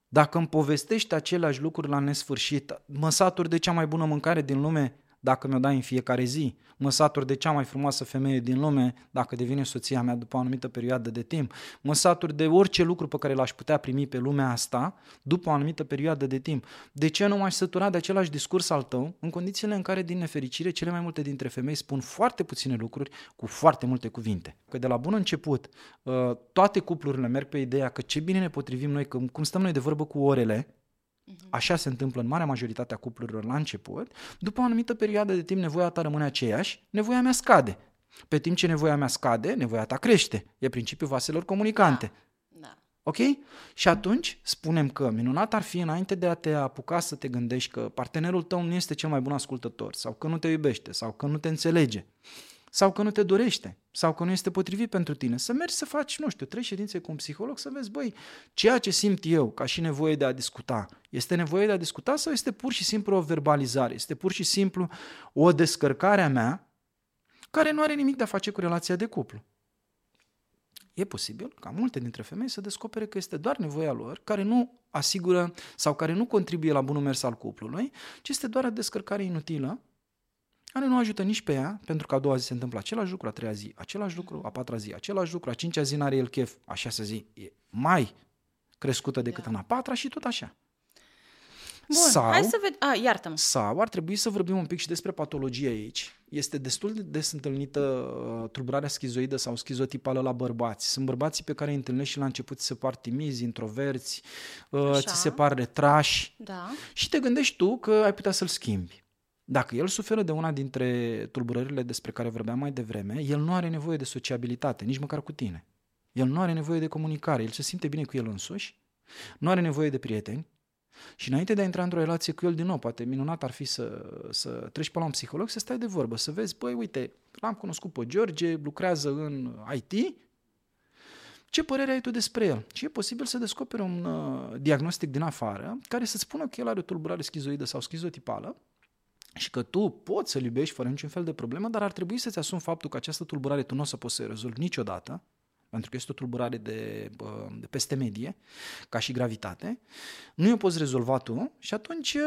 Dacă îmi povestești aceleași lucruri la nesfârșit, mă saturi de cea mai bună mâncare din lume, dacă mi-o dai în fiecare zi. Mă satur de cea mai frumoasă femeie din lume dacă devine soția mea după o anumită perioadă de timp. Mă satur de orice lucru pe care l-aș putea primi pe lumea asta după o anumită perioadă de timp. De ce nu m-aș sătura de același discurs al tău în condițiile în care, din nefericire, cele mai multe dintre femei spun foarte puține lucruri cu foarte multe cuvinte? Că de la bun început uh, toate cuplurile merg pe ideea că ce bine ne potrivim noi, că cum stăm noi de vorbă cu orele, Mhm. Așa se întâmplă în marea majoritate a cuplurilor la început. După o anumită perioadă de timp, nevoia ta rămâne aceeași, nevoia mea scade. Pe timp ce nevoia mea scade, nevoia ta crește. E principiul vaselor comunicante. Da. da. Ok? Și atunci spunem că minunat ar fi înainte de a te apuca să te gândești că partenerul tău nu este cel mai bun ascultător sau că nu te iubește sau că nu te înțelege sau că nu te dorește sau că nu este potrivit pentru tine. Să mergi să faci, nu știu, trei ședințe cu un psiholog să vezi, băi, ceea ce simt eu ca și nevoie de a discuta, este nevoie de a discuta sau este pur și simplu o verbalizare, este pur și simplu o descărcare a mea care nu are nimic de a face cu relația de cuplu. E posibil ca multe dintre femei să descopere că este doar nevoia lor care nu asigură sau care nu contribuie la bunul mers al cuplului, ci este doar o descărcare inutilă care nu ajută nici pe ea, pentru că a doua zi se întâmplă același lucru, a treia zi același lucru, a patra zi același lucru, a cincea zi n-are el chef, a șasea zi e mai crescută decât da. în a patra și tot așa. Bun, sau, hai să vedem. Ah, iartă-mă. Sau ar trebui să vorbim un pic și despre patologie aici. Este destul de des întâlnită uh, tulburarea schizoidă sau schizotipală la bărbați. Sunt bărbații pe care îi întâlnești și la început se par timizi, introverți, uh, ți se par retrași Da. și te gândești tu că ai putea să-l schimbi. Dacă el suferă de una dintre tulburările despre care vorbeam mai devreme, el nu are nevoie de sociabilitate, nici măcar cu tine. El nu are nevoie de comunicare, el se simte bine cu el însuși, nu are nevoie de prieteni, și înainte de a intra într-o relație cu el din nou, poate minunat ar fi să, să treci pe la un psiholog, să stai de vorbă, să vezi, băi, uite, l-am cunoscut pe George, lucrează în IT, ce părere ai tu despre el? Și e posibil să descoperi un uh, diagnostic din afară care să spună că el are o tulburare schizoidă sau schizotipală și că tu poți să-l iubești fără niciun fel de problemă, dar ar trebui să-ți asumi faptul că această tulburare tu nu o să poți să rezolvi niciodată, pentru că este o tulburare de, de peste medie, ca și gravitate, nu o poți rezolva tu și atunci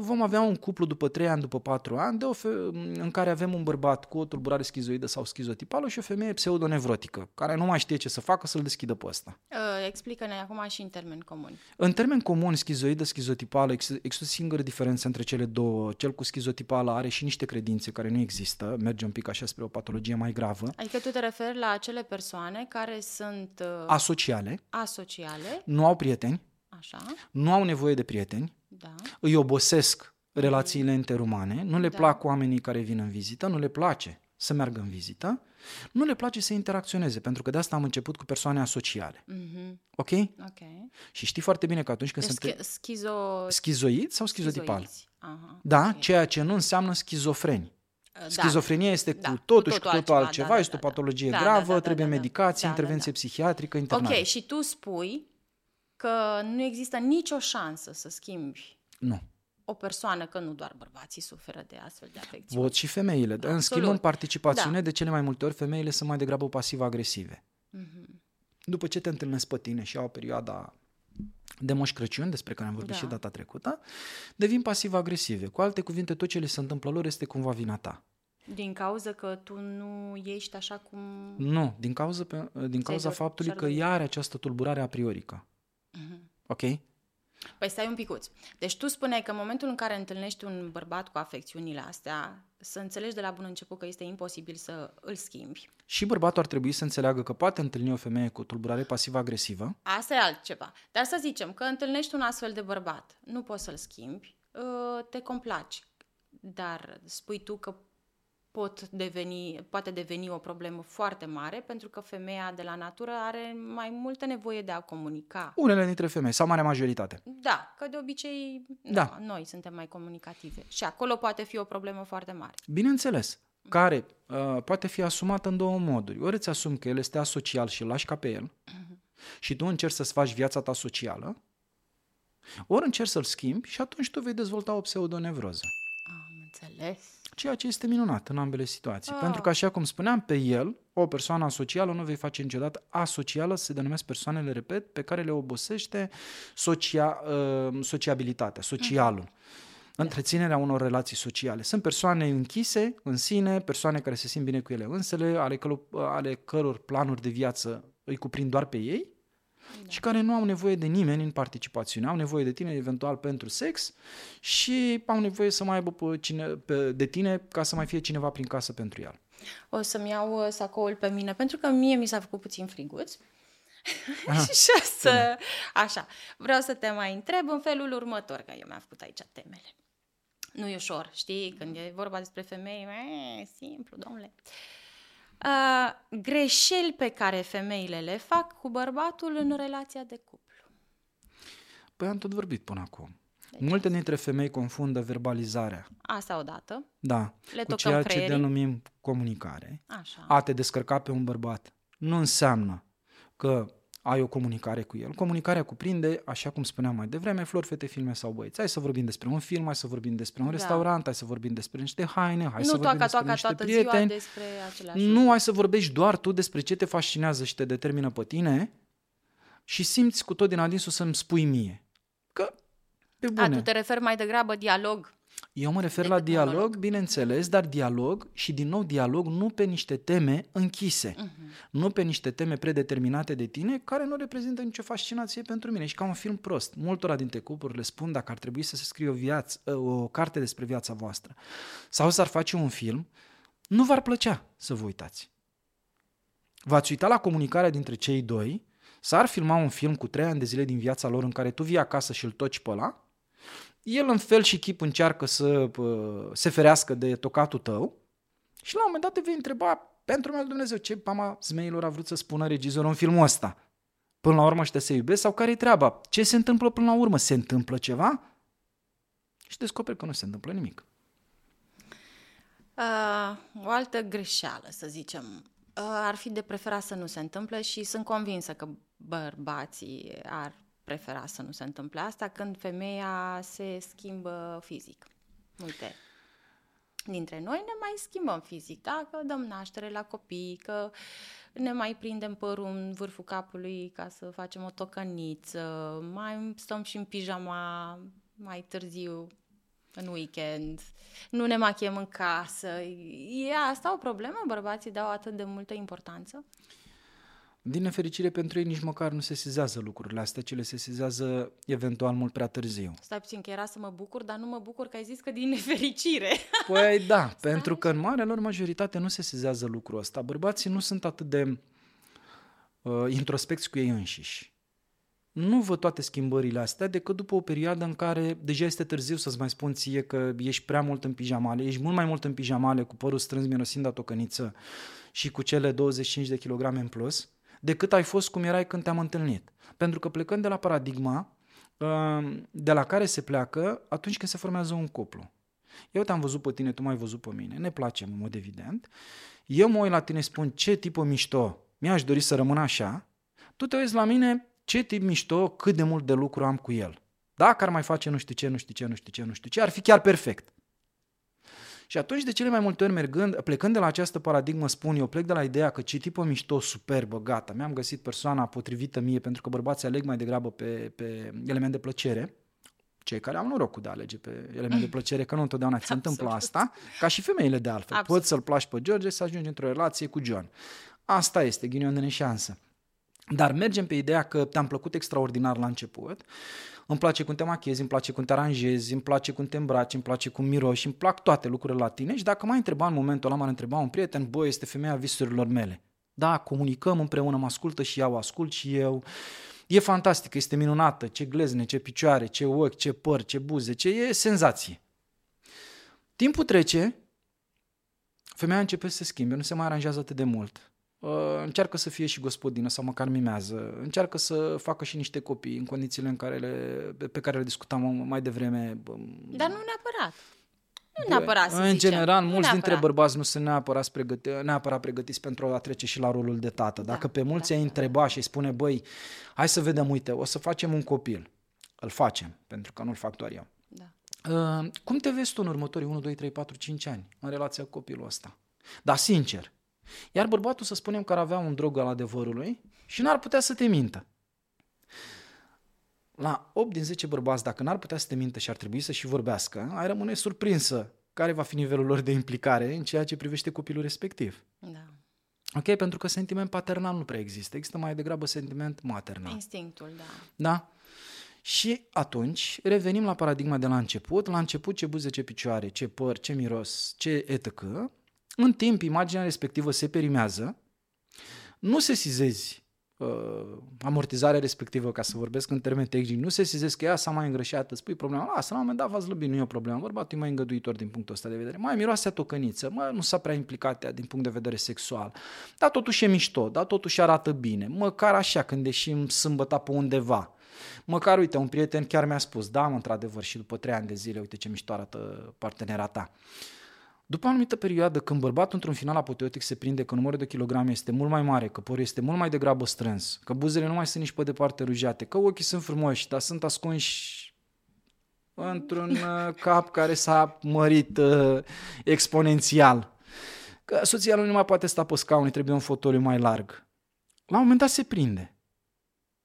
vom avea un cuplu după 3 ani, după 4 ani, de o fe- în care avem un bărbat cu o tulburare schizoidă sau schizotipală și o femeie pseudonevrotică, care nu mai știe ce să facă să-l deschidă pe ăsta. Uh, explică-ne acum și în termeni comuni. În termeni comuni, schizoidă, schizotipală, există o singură diferență între cele două. Cel cu schizotipală are și niște credințe care nu există, merge un pic așa spre o patologie mai gravă. Adică tu te referi la acele persoane care sunt uh, Asociale, asociale, nu au prieteni, așa, nu au nevoie de prieteni, da, îi obosesc relațiile interumane, nu le Da. plac oamenii care vin în vizită, nu le place să meargă în vizită, nu le place să interacționeze, pentru că de asta am început cu persoane asociale. mhm, Ok? ok. Și știi foarte bine că atunci când Deci sunt schi- schizo... schizoid sau schizotipal. schizoizi. Aha, Da, ok. ceea ce nu înseamnă schizofreni. Da. Schizofrenia este Da, cu cu totul și cu totul totul altceva, altceva, da, da, este o da, da. patologie Da, da, gravă, da, da, trebuie da, da. medicație, Da, da, intervenție da. psihiatrică, internare. Ok, și tu spui că nu există nicio șansă să schimbi Nu. o persoană, că nu doar bărbații suferă de astfel de afecțiuni. Văd și femeile. Dar, în schimb, în Absolut. participațiune, Da. de cele mai multe ori, femeile sunt mai degrabă pasiv-agresive. Mhm. După ce te întâlnesc pe tine și au perioada de Moș Crăciun, despre care am vorbit Da. și data trecută, devin pasiv-agresive. Cu alte cuvinte, tot ce le se întâmplă lor este cumva vina ta. Din cauza că tu nu ești așa cum... Nu, din cauza, pe, din cauza Ți-ai faptului dor- că ea are această tulburare a priorică. Mhm. Ok? Păi stai un picuț. Deci tu spuneai că în momentul în care întâlnești un bărbat cu afecțiunile astea, să înțelegi de la bun început că este imposibil să îl schimbi. Și bărbatul ar trebui să înțeleagă că poate întâlni o femeie cu tulburare pasivă-agresivă, Asta e altceva. Dar să zicem că întâlnești un astfel de bărbat, nu poți să-l schimbi, uh, te complaci. Dar spui tu că pot deveni, poate deveni o problemă foarte mare pentru că femeia de la natură are mai multă nevoie de a comunica. unele dintre femei, sau marea majoritate. Da, că de obicei Da. nu, noi suntem mai comunicative. Și acolo poate fi o problemă foarte mare. Bineînțeles, care uh, poate fi asumată în două moduri. Ori îți asumi că el este asocial și îl lași ca pe el și tu încerci să-ți faci viața ta socială, ori încerci să-l schimbi și atunci tu vei dezvolta o pseudonevroză. Am înțeles. Ceea ce este minunat în ambele situații. Ah. Pentru că, așa cum spuneam, pe el, o persoană asocială nu vei face niciodată asocială, se denumesc persoanele, repet, pe care le obosește socia, uh, sociabilitatea, socialul. Întreținerea unor relații sociale. Sunt persoane închise în sine, persoane care se simt bine cu ele însele, ale, călo, ale căror planuri de viață îi cuprind doar pe ei da. și care nu au nevoie de nimeni în participațiune. Au nevoie de tine eventual pentru sex și au nevoie să mai aibă pe cine, pe, de tine ca să mai fie cineva prin casă pentru el. O să-mi iau uh, sacoul pe mine, pentru că mie mi s-a făcut puțin friguț. și o să... Așa, vreau să te mai întreb în felul următor, că eu mi-am făcut aici temele. Nu e ușor, știi? Când e vorba despre femei, e simplu, domnule. Uh, greșeli pe care femeile le fac cu bărbatul în relația de cuplu. Păi am tot vorbit până acum. Deci Multe dintre femei confundă verbalizarea. Asta odată. Da. Le cu tocăm ceea ce creierii. denumim comunicare. Așa. A te descărca pe un bărbat nu înseamnă că ai o comunicare cu el. Comunicarea cuprinde, așa cum spuneam mai devreme, flori, fete, filme sau băieți. Hai să vorbim despre un film, hai să vorbim despre un Da. restaurant, hai să vorbim despre niște haine, hai nu să vorbim toaca, despre toaca niște toată prieteni. ziua despre același lucru. Nu ai să vorbești doar tu despre ce te fascinează și te determină pe tine și simți cu tot din adinsul să-mi spui mie. Că, pe A, bune, tu te referi mai degrabă dialog. Eu mă refer la decât dialog, monolog. bineînțeles, dar dialog și din nou dialog nu pe niște teme închise, Uh-huh. nu pe niște teme predeterminate de tine care nu reprezintă nicio fascinație pentru mine. Și ca un film prost. Multora dintre cupluri le spun dacă ar trebui să se scrie o, viață, o carte despre viața voastră sau s-ar face un film, nu v-ar plăcea să vă uitați. V-ați uita la comunicarea dintre cei doi, s-ar filma un film cu trei ani de zile din viața lor în care tu vii acasă și îl toci pe ăla, el în fel și chip încearcă să pă, se ferească de tocatul tău și la un moment dat te vei întreba, pentru meu Dumnezeu, ce mama zmeilor a vrut să spună regizorul în filmul ăsta? Până la urmă ăștia se iubesc sau care-i treaba? Ce se întâmplă până la urmă? Se întâmplă ceva? Și descoperi că nu se întâmplă nimic. Uh, o altă greșeală, să zicem, uh, ar fi de preferat să nu se întâmple și sunt convinsă că bărbații ar prefera să nu se întâmple asta când femeia se schimbă fizic. Multe dintre noi ne mai schimbăm fizic, da? Că dăm naștere la copii, că ne mai prindem părul în vârful capului ca să facem o tocăniță, mai stăm și în pijama mai târziu în weekend, nu ne machiem în casă. E asta o problemă? Bărbații dau atât de multă importanță? Din nefericire pentru ei nici măcar nu se sizează lucrurile astea, ci le se sizează eventual mult prea târziu. Stai puțin că era să mă bucur, dar nu mă bucur că ai zis că din nefericire. Păi da, pentru că în marea lor majoritate nu se sizează lucrul ăsta. Bărbații nu sunt atât de uh, introspecți cu ei înșiși. Nu văd toate schimbările astea decât după o perioadă în care deja este târziu să-ți mai spun ție că ești prea mult în pijamale, ești mult mai mult în pijamale cu părul strâns mirosind a tocăniță și cu cele 25 de kilograme în plus, decât ai fost cum erai când te-am întâlnit. Pentru că plecând de la paradigma uh, de la care se pleacă atunci când se formează un cuplu. Eu te-am văzut pe tine, tu m-ai văzut pe mine, ne placem în mod evident. Eu mă uit la tine, spun ce tipă mișto, mi-aș dori să rămân așa. Tu te uiți la mine, ce tip mișto, cât de mult de lucru am cu el. Dacă ar mai face nu știu ce, nu știu ce, nu știu ce, nu știu ce, ar fi chiar perfect. Și atunci, de cele mai multe ori mergând, plecând de la această paradigmă, spun eu, plec de la ideea că ce tipă mișto, superbă, gata, mi-am găsit persoana potrivită mie, pentru că bărbații aleg mai degrabă pe, pe element de plăcere, cei care au norocul de a alege pe element de plăcere, că nu întotdeauna ți se întâmplă Absolut. asta, ca și femeile de altfel. Absolut. Poți să-l placi pe George să ajungi într-o relație cu John. Asta este ghinion de neșansă. Dar mergem pe ideea că te-am plăcut extraordinar la început, îmi place cum te machiezi, îmi place cum te aranjezi, îmi place cum te îmbraci, îmi place cum miroși, îmi plac toate lucrurile la tine și dacă m-ai întrebat în momentul ăla, m-ar întreba un prieten, bă, este femeia visurilor mele. Da, comunicăm împreună, mă ascultă și ea, o ascult și eu. E fantastică, este minunată, ce glezne, ce picioare, ce ochi, ce păr, ce buze, ce e senzație. Timpul trece, femeia începe să se schimbe, nu se mai aranjează atât de mult. Uh, încearcă să fie și gospodină sau măcar mimează, încearcă să facă și niște copii în condițiile în care le, pe care le discutam mai devreme. Dar nu neapărat. Nu Bă, neapărat să În zicem. general, Nu mulți dintre neapărat. bărbați nu sunt neapărat, pregăti, neapărat pregătiți pentru a trece și la rolul de tată. Dacă Da, pe mulți da, ai da, întreba și îi spune, băi, hai să vedem, uite, o să facem un copil. Îl facem, pentru că nu-l fac doar eu. Da. Uh, cum te vezi tu în următorii 1, 2, 3, 4, 5 ani în relația cu copilul ăsta? Dar sincer. Iar bărbatul, să spunem că ar avea un drog al adevărului și n-ar putea să te mintă. La 8 din 10 bărbați, dacă n-ar putea să te mintă și ar trebui să și vorbească, ai rămâne surprinsă care va fi nivelul lor de implicare în ceea ce privește copilul respectiv. Da. Ok? Pentru că sentiment paternal nu prea există. Există mai degrabă sentiment maternal. Instinctul, da. Da? Și atunci revenim la paradigma de la început. La început ce buze, ce picioare, ce păr, ce miros, ce etc. În timp, imaginea respectivă se perimează, nu se sizezi uh, amortizarea respectivă, ca să vorbesc în termeni tehnici, nu se sizez că ea s-a mai îngrășat, îți spui problema, lasă, la un moment dat v-ați slăbit, nu e o problemă, bărbatul e mai îngăduitor din punctul ăsta de vedere, mai miroase a tocăniță, mă, nu s-a prea implicat ea din punct de vedere sexual, dar totuși e mișto, dar totuși arată bine, măcar așa când ieșim sâmbătă pe undeva, Măcar, uite, un prieten chiar mi-a spus, da, mă, într-adevăr, și după trei ani de zile, uite ce mișto arată partenera ta. După o anumită perioadă, când bărbatul într-un final apoteotic se prinde că numărul de kilograme este mult mai mare, că părul este mult mai degrabă strâns, că buzele nu mai sunt nici pe departe rujate, că ochii sunt frumoși, dar sunt ascunși într-un uh, cap care s-a mărit uh, exponențial. Că soția lui nu mai poate sta pe scaun, trebuie un fotoliu mai larg. La un moment dat se prinde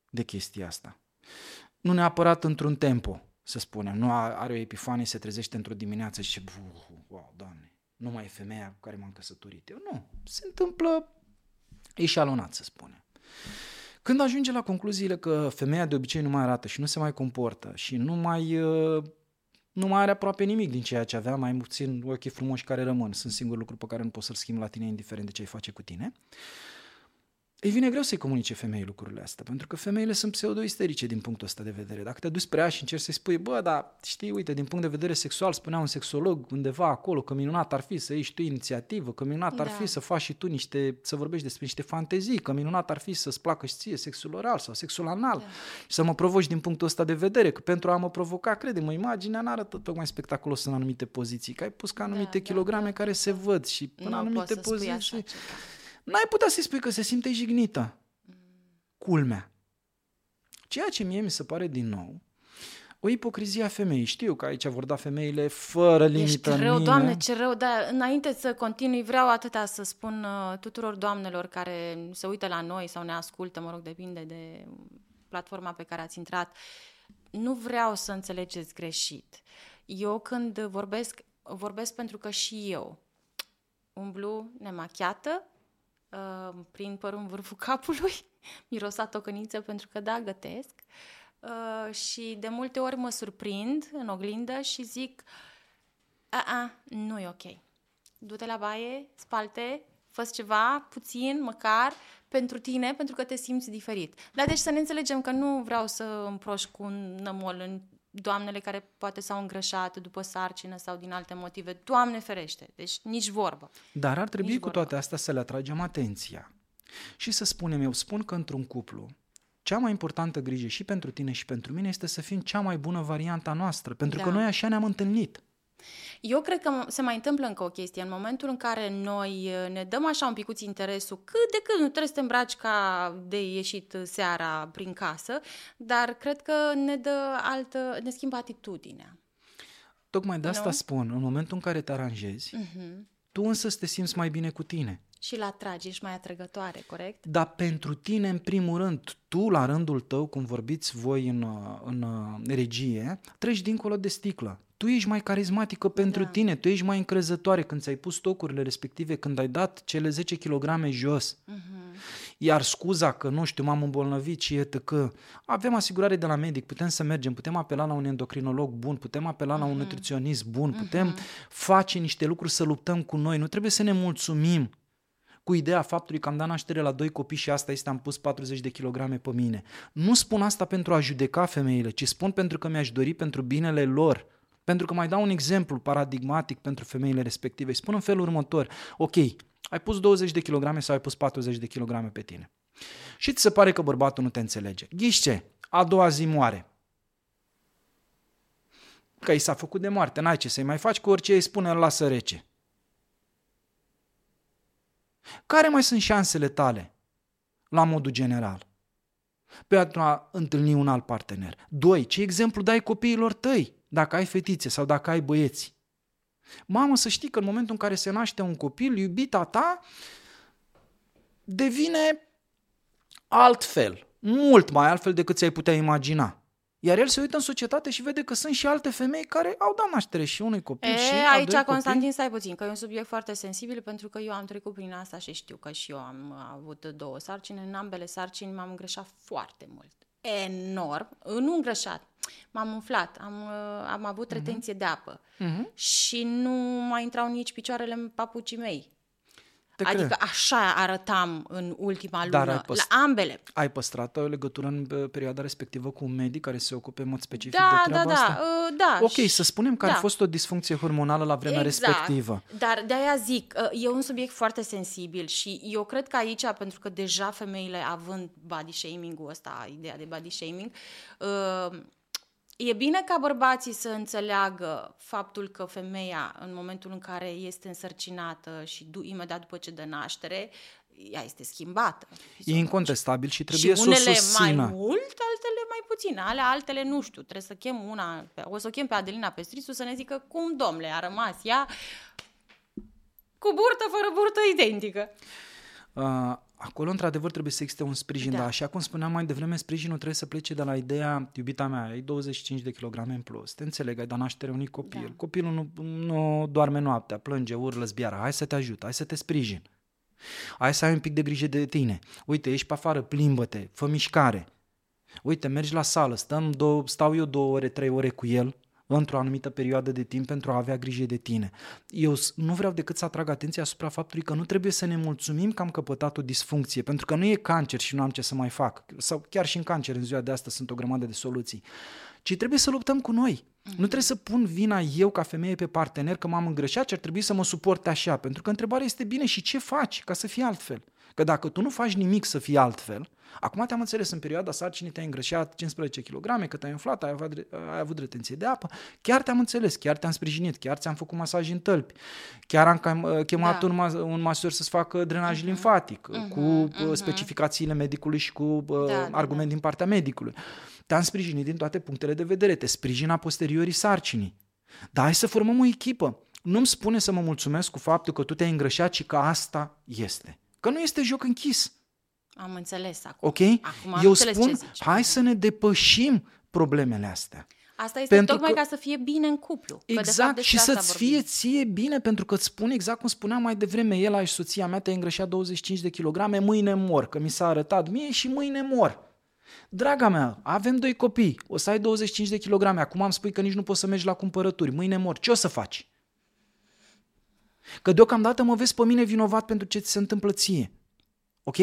de chestia asta. Nu neapărat într-un tempo, să spunem. Nu are o epifanie, se trezește într-o dimineață și zice, wow, doamne, nu mai e femeia cu care m-am căsătorit eu. Nu, se întâmplă eșalonat, să spunem. Când ajunge la concluziile că femeia de obicei nu mai arată și nu se mai comportă și nu mai, uh, nu mai are aproape nimic din ceea ce avea, mai puțin ochii frumoși care rămân, sunt singurul lucru pe care nu poți să-l schimbi la tine, indiferent de ce ai face cu tine, îi vine greu să-i comunice femeii lucrurile astea, pentru că femeile sunt pseudo-isterice din punctul ăsta de vedere. Dacă te duci spre ea și încerci să-i spui, bă, dar știi, uite, din punct de vedere sexual, spunea un sexolog undeva acolo că minunat ar fi să ieși și tu inițiativă, că minunat da. ar fi să faci și tu niște, să vorbești despre niște fantezii, că minunat ar fi să-ți placă și ție sexul oral sau sexul anal da. și să mă provoci din punctul ăsta de vedere, că pentru a mă provoca, crede-mă, imaginea nu arată tocmai spectaculos în anumite poziții, că ai pus ca anumite da, kilograme da, da, care se văd și în nu anumite poziții. N-ai putea să-i spui că se simte jignită culmea. Ceea ce mie mi se pare din nou o ipocrizie a femeii. Știu că aici vor da femeile fără limită Ești rău, în doamne, ce rău, dar înainte să continui, vreau atâta să spun uh, tuturor doamnelor care se uită la noi sau ne ascultă, mă rog, depinde de platforma pe care ați intrat, nu vreau să înțelegeți greșit. Eu când vorbesc, vorbesc pentru că și eu umblu nemachiată, uh, prin părul în vârful capului, mirosa tocăniță pentru că da, gătesc. Uh, și de multe ori mă surprind în oglindă și zic, a, a nu e ok. Du-te la baie, spalte, fă ceva, puțin, măcar, pentru tine, pentru că te simți diferit. Dar deci să ne înțelegem că nu vreau să împroș cu un nămol în doamnele care poate s-au îngrășat după sarcină sau din alte motive. Doamne ferește, deci nici vorbă. Dar ar trebui nici cu vorbă. toate astea să le atragem atenția. Și să spunem, eu spun că într-un cuplu, cea mai importantă grijă și pentru tine și pentru mine este să fim cea mai bună varianta noastră, pentru da. că noi așa ne-am întâlnit. Eu cred că se mai întâmplă încă o chestie. În momentul în care noi uh, ne dăm așa un picuț interesul, cât de cât nu trebuie să te îmbraci ca de ieșit seara prin casă, dar cred că ne dă altă, ne schimbă atitudinea. Tocmai de asta nu? spun, în momentul în care te aranjezi, uh-huh. tu însă să te simți mai bine cu tine. Și la atragi, ești mai atrăgătoare, corect? Dar pentru tine, în primul rând, tu, la rândul tău, cum vorbiți voi în, în regie, treci dincolo de sticlă. Tu ești mai carismatică pentru da. tine, tu ești mai încrezătoare când ți-ai pus stocurile respective, când ai dat cele 10 kg jos. Uh-huh. Iar scuza că, nu știu, m-am îmbolnăvit și iată că avem asigurare de la medic, putem să mergem, putem apela la un endocrinolog bun, putem apela uh-huh. la un mhm. nutriționist bun, putem uh-huh. face niște lucruri să luptăm cu noi. Nu trebuie să ne mulțumim cu ideea faptului că am dat naștere la doi copii și asta este am pus 40 de kilograme pe mine. Nu spun asta pentru a judeca femeile, ci spun pentru că mi-aș dori pentru binele lor. Pentru că mai dau un exemplu paradigmatic pentru femeile respective. Îi spun în felul următor. Ok, ai pus 20 de kilograme sau ai pus 40 de kilograme pe tine. Și ți se pare că bărbatul nu te înțelege. Ghiși ce? A doua zi moare. Că i s-a făcut de moarte, n-ai ce să-i mai faci, cu orice îi spune, îl lasă rece. Care mai sunt șansele tale, la modul general, pentru a întâlni un alt partener? Doi, ce exemplu dai copiilor tăi, dacă ai fetițe sau dacă ai băieți? Mamă, să știi că în momentul în care se naște un copil, iubita ta devine altfel, mult mai altfel decât ți-ai putea imagina. Iar el se uită în societate și vede că sunt și alte femei care au dat naștere și unui copil e, și aici, doi Constantin, copii. stai puțin, că e un subiect foarte sensibil pentru că eu am trecut prin asta și știu că și eu am avut două sarcini. În ambele sarcini m-am îngreșat foarte mult. Enorm. Nu îngrășat. M-am umflat, am, am avut uh-huh. retenție de apă uh-huh. și nu mai intrau nici picioarele în papucii mei. Te adică cred. așa arătam în ultima Dar lună, ai păst- la ambele. Ai păstrat o legătură în uh, perioada respectivă cu un medic care se ocupe în mod specific Da, de da, treaba da, asta? uh, da. Ok, și- să spunem că da. a fost o disfuncție hormonală la vremea Exact. respectivă. Dar de-aia zic, uh, e un subiect foarte sensibil și eu cred că aici, pentru că deja femeile având body shaming-ul ăsta, ideea de body shaming, uh, e bine ca bărbații să înțeleagă faptul că femeia, în momentul în care este însărcinată și du- imediat după ce dă naștere, ea este schimbată. E incontestabil și trebuie și să o unele susțină. mai mult, altele mai puțin. Ale altele nu știu, trebuie să chem una, pe- o să o chem pe Adelina Pestrițu să ne zică cum, domnule, a rămas ea cu burtă, fără burtă, identică. Uh, acolo, într-adevăr, trebuie să existe un sprijin, Da. dar așa cum spuneam mai devreme, sprijinul trebuie să plece de la ideea, iubita mea, ai 25 de kilograme în plus, te înțeleg, ai dat naștere unui copil, Da. copilul nu, nu doarme noaptea, plânge, urlă, zbiară, hai să te ajut, hai să te sprijin. Hai să ai un pic de grijă de tine. Uite, ești pe afară, plimbă-te, fă mișcare. Uite, mergi la sală, stăm două, stau eu două ore, trei ore cu el într-o anumită perioadă de timp pentru a avea grijă de tine. Eu s- nu vreau decât să atrag atenția asupra faptului că nu trebuie să ne mulțumim că am căpătat o disfuncție, pentru că nu e cancer și nu am ce să mai fac. Sau chiar și în cancer, în ziua de astăzi, sunt o grămadă de soluții. Ci trebuie să luptăm cu noi. Nu trebuie să pun vina eu ca femeie pe partener că m-am îngrășat și ar trebui să mă suporte așa. Pentru că întrebarea este bine și ce faci ca să fii altfel? Că dacă tu nu faci nimic să fii altfel, acum te-am înțeles, în perioada sarcinii te-ai îngrășat 15 kg, că te-ai inflat, ai avut, ai avut retenție de apă, chiar te-am înțeles, chiar te-am sprijinit, chiar ți-am făcut masaj în tălpi, chiar am cam- chemat Da. un, mas- un masor să-ți facă drenaj limfatic, cu uh, specificațiile medicului și cu uh, Da, da, argument din partea medicului. Te-am sprijinit din toate punctele de vedere, te sprijin a posteriorii sarcinii. Dar hai să formăm o echipă. Nu-mi spune să mă mulțumesc cu faptul că tu te-ai îngrășat și că asta este. Că nu este joc închis. Am înțeles acum. Ok? Acum am Eu înțeles spun, ce zici. hai să ne depășim problemele astea. Asta este Pentru tocmai că- ca să fie bine în cuplu. Că, de fapt, Exact, despre și asta să-ți vorbim. fie ție bine, pentru că îți spun exact cum spuneam mai devreme, el și soția mea te-ai îngrășat 25 de kilograme, mâine mor, că mi s-a arătat mie și mâine mor. Draga mea, avem doi copii, o să ai 25 de kilograme, acum am spui că nici nu poți să mergi la cumpărături, mâine mor, ce o să faci? Că deocamdată mă vezi pe mine vinovat pentru ce ți se întâmplă ție. Ok?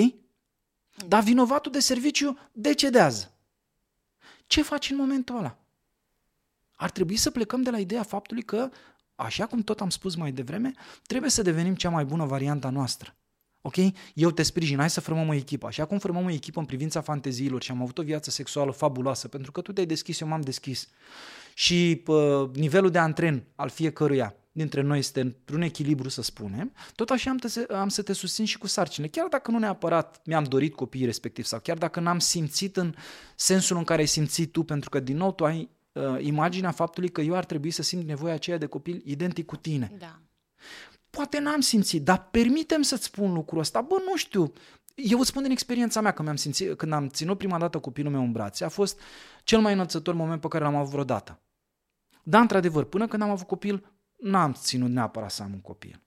Dar vinovatul de serviciu decedează. Ce faci în momentul ăla? Ar trebui să plecăm de la ideea faptului că, așa cum tot am spus mai devreme, trebuie să devenim cea mai bună varianta noastră. Ok? Eu te sprijin, hai să formăm o echipă. Așa cum formăm o echipă în privința fanteziilor și am avut o viață sexuală fabuloasă, pentru că tu te-ai deschis, eu m-am deschis. Și pă, nivelul de antren al fiecăruia dintre noi este într-un echilibru, să spunem, tot așa am, te, am să te susțin și cu sarcinile. Chiar dacă nu neapărat mi-am dorit copiii respectiv sau chiar dacă n-am simțit în sensul în care ai simțit tu, pentru că din nou tu ai uh, imaginea faptului că eu ar trebui să simt nevoia aceea de copil identic cu tine. Da. Poate n-am simțit, dar permitem să-ți spun lucrul ăsta. Bă, nu știu. Eu îți spun din experiența mea că mi-am simțit, când am ținut prima dată copilul meu în brațe, a fost cel mai înălțător moment pe care l-am avut vreodată. Da, într-adevăr, până când am avut copil, n-am ținut neapărat să am un copil.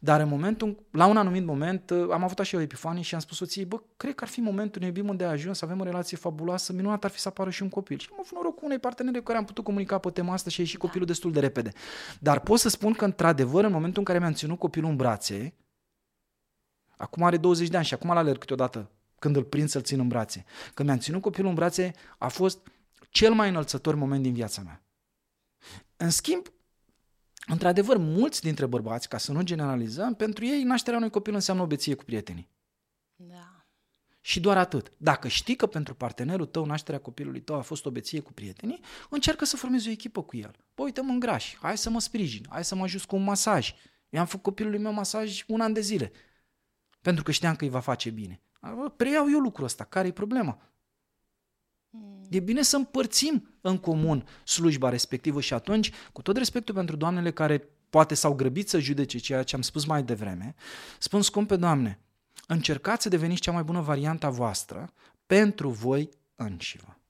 Dar în momentul, la un anumit moment, am avut așa o epifanie și am spus soției, bă, cred că ar fi momentul, ne iubim unde a ajuns, să avem o relație fabuloasă, minunat ar fi să apară și un copil. Și am avut noroc cu unei partenere cu care am putut comunica pe tema asta și a ieșit da. copilul destul de repede. Dar pot să spun că, într-adevăr, în momentul în care mi-am ținut copilul în brațe, acum are 20 de ani și acum la alerg câteodată când îl prind să-l țin în brațe. Când mi-am ținut copilul în brațe, a fost cel mai înălțător moment din viața mea. În schimb, Într-adevăr, mulți dintre bărbați, ca să nu generalizăm, pentru ei nașterea unui copil înseamnă o beție cu prietenii. Da. Și doar atât. Dacă știi că pentru partenerul tău nașterea copilului tău a fost o beție cu prietenii, încearcă să formezi o echipă cu el. Bă, uite, mă îngrași, hai să mă sprijin, hai să mă ajut cu un masaj. I-am făcut copilului meu masaj un an de zile. Pentru că știam că îi va face bine. Bă, preiau eu lucrul ăsta, care e problema? E bine să împărțim în comun slujba respectivă și atunci, cu tot respectul pentru doamnele care poate s-au grăbit să judece ceea ce am spus mai devreme, spun scumpe doamne, încercați să deveniți cea mai bună variantă a voastră pentru voi înșivă.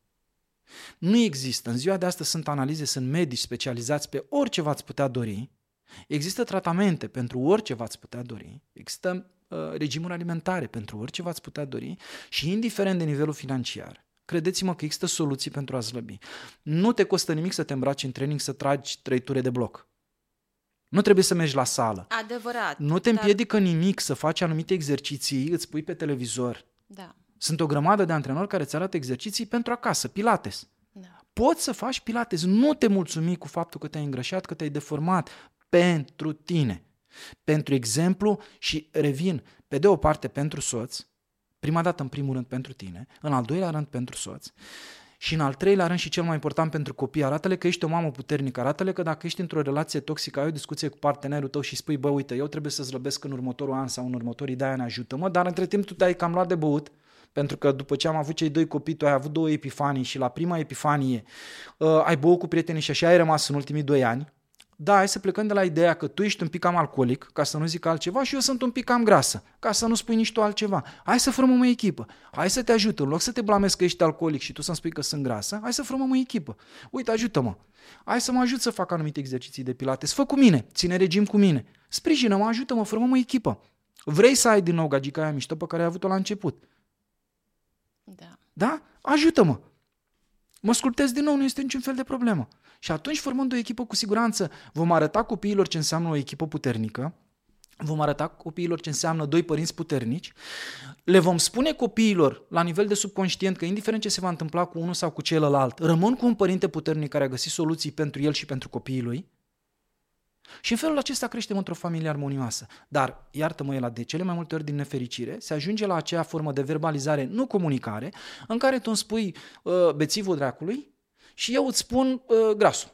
Nu există, în ziua de astăzi sunt analize, sunt medici specializați pe orice v-ați putea dori, există tratamente pentru orice v-ați putea dori, există uh, regimuri alimentare pentru orice v-ați putea dori și indiferent de nivelul financiar, credeți-mă că există soluții pentru a slăbi. Nu te costă nimic să te îmbraci în training să tragi trei ture de bloc. Nu trebuie să mergi la sală. Adevărat. Nu te dar- împiedică nimic să faci anumite exerciții, îți pui pe televizor. Da, Sunt o grămadă de antrenori care îți arată exerciții pentru acasă, pilates. da. Poți să faci pilates, nu te mulțumi cu faptul că te-ai îngrășat, că te-ai deformat, pentru tine. Pentru exemplu, și revin, pe de o parte pentru soț, prima dată în primul rând pentru tine, în al doilea rând pentru soț, și în al treilea rând și cel mai important pentru copii, arată-le că ești o mamă puternică, arată-le că dacă ești într-o relație toxică, ai o discuție cu partenerul tău și spui, bă, uite, eu trebuie să slăbesc în următorul an sau în următorii de ani, ajută-mă, dar între timp tu te-ai cam luat de băut, pentru că după ce am avut cei doi copii, tu ai avut două epifanii și la prima epifanie uh, ai băut cu prietenii și așa ai rămas în ultimii doi ani, da, hai să plecăm de la ideea că tu ești un pic cam alcoolic, ca să nu zic altceva, și eu sunt un pic cam grasă, ca să nu spui nici tu altceva. Hai să formăm o echipă. Hai să te ajut. În loc să te blamezi că ești alcoolic și tu să-mi spui că sunt grasă, hai să formăm o echipă. Uite, ajută-mă. Hai să mă ajut să fac anumite exerciții de pilates. Fă cu mine, ține regim cu mine. Sprijină-mă, ajută-mă, formăm o echipă. Vrei să ai din nou gagica aia mișto pe care ai avut-o la început? Da. Da? Ajută-mă. Mă ascultezi din nou, nu este niciun fel de problemă. Și atunci, formând o echipă, cu siguranță vom arăta copiilor ce înseamnă o echipă puternică, vom arăta copiilor ce înseamnă doi părinți puternici, le vom spune copiilor la nivel de subconștient că indiferent ce se va întâmpla cu unul sau cu celălalt, rămân cu un părinte puternic care a găsit soluții pentru el și pentru copiii lui, și în felul acesta creștem într-o familie armonioasă. Dar, iartă-mă, la de cele mai multe ori din nefericire, se ajunge la aceea formă de verbalizare, nu comunicare, în care tu îmi spui uh, bețivul dracului și eu îți spun uh, grasul.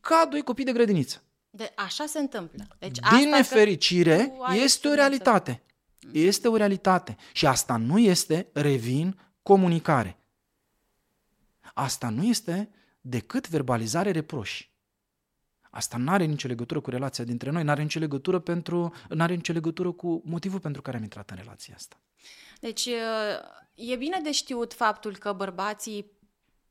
Ca doi copii de grădiniță. De, așa se întâmplă. Deci Din asta că nefericire, tu ai este o experiență. realitate. Este o realitate. Și asta nu este, revin, comunicare. Asta nu este decât verbalizare reproși. Asta nu are nicio legătură cu relația dintre noi, nu are nicio legătură pentru, n-are nicio legătură cu motivul pentru care am intrat în relația asta. Deci e bine de știut faptul că bărbații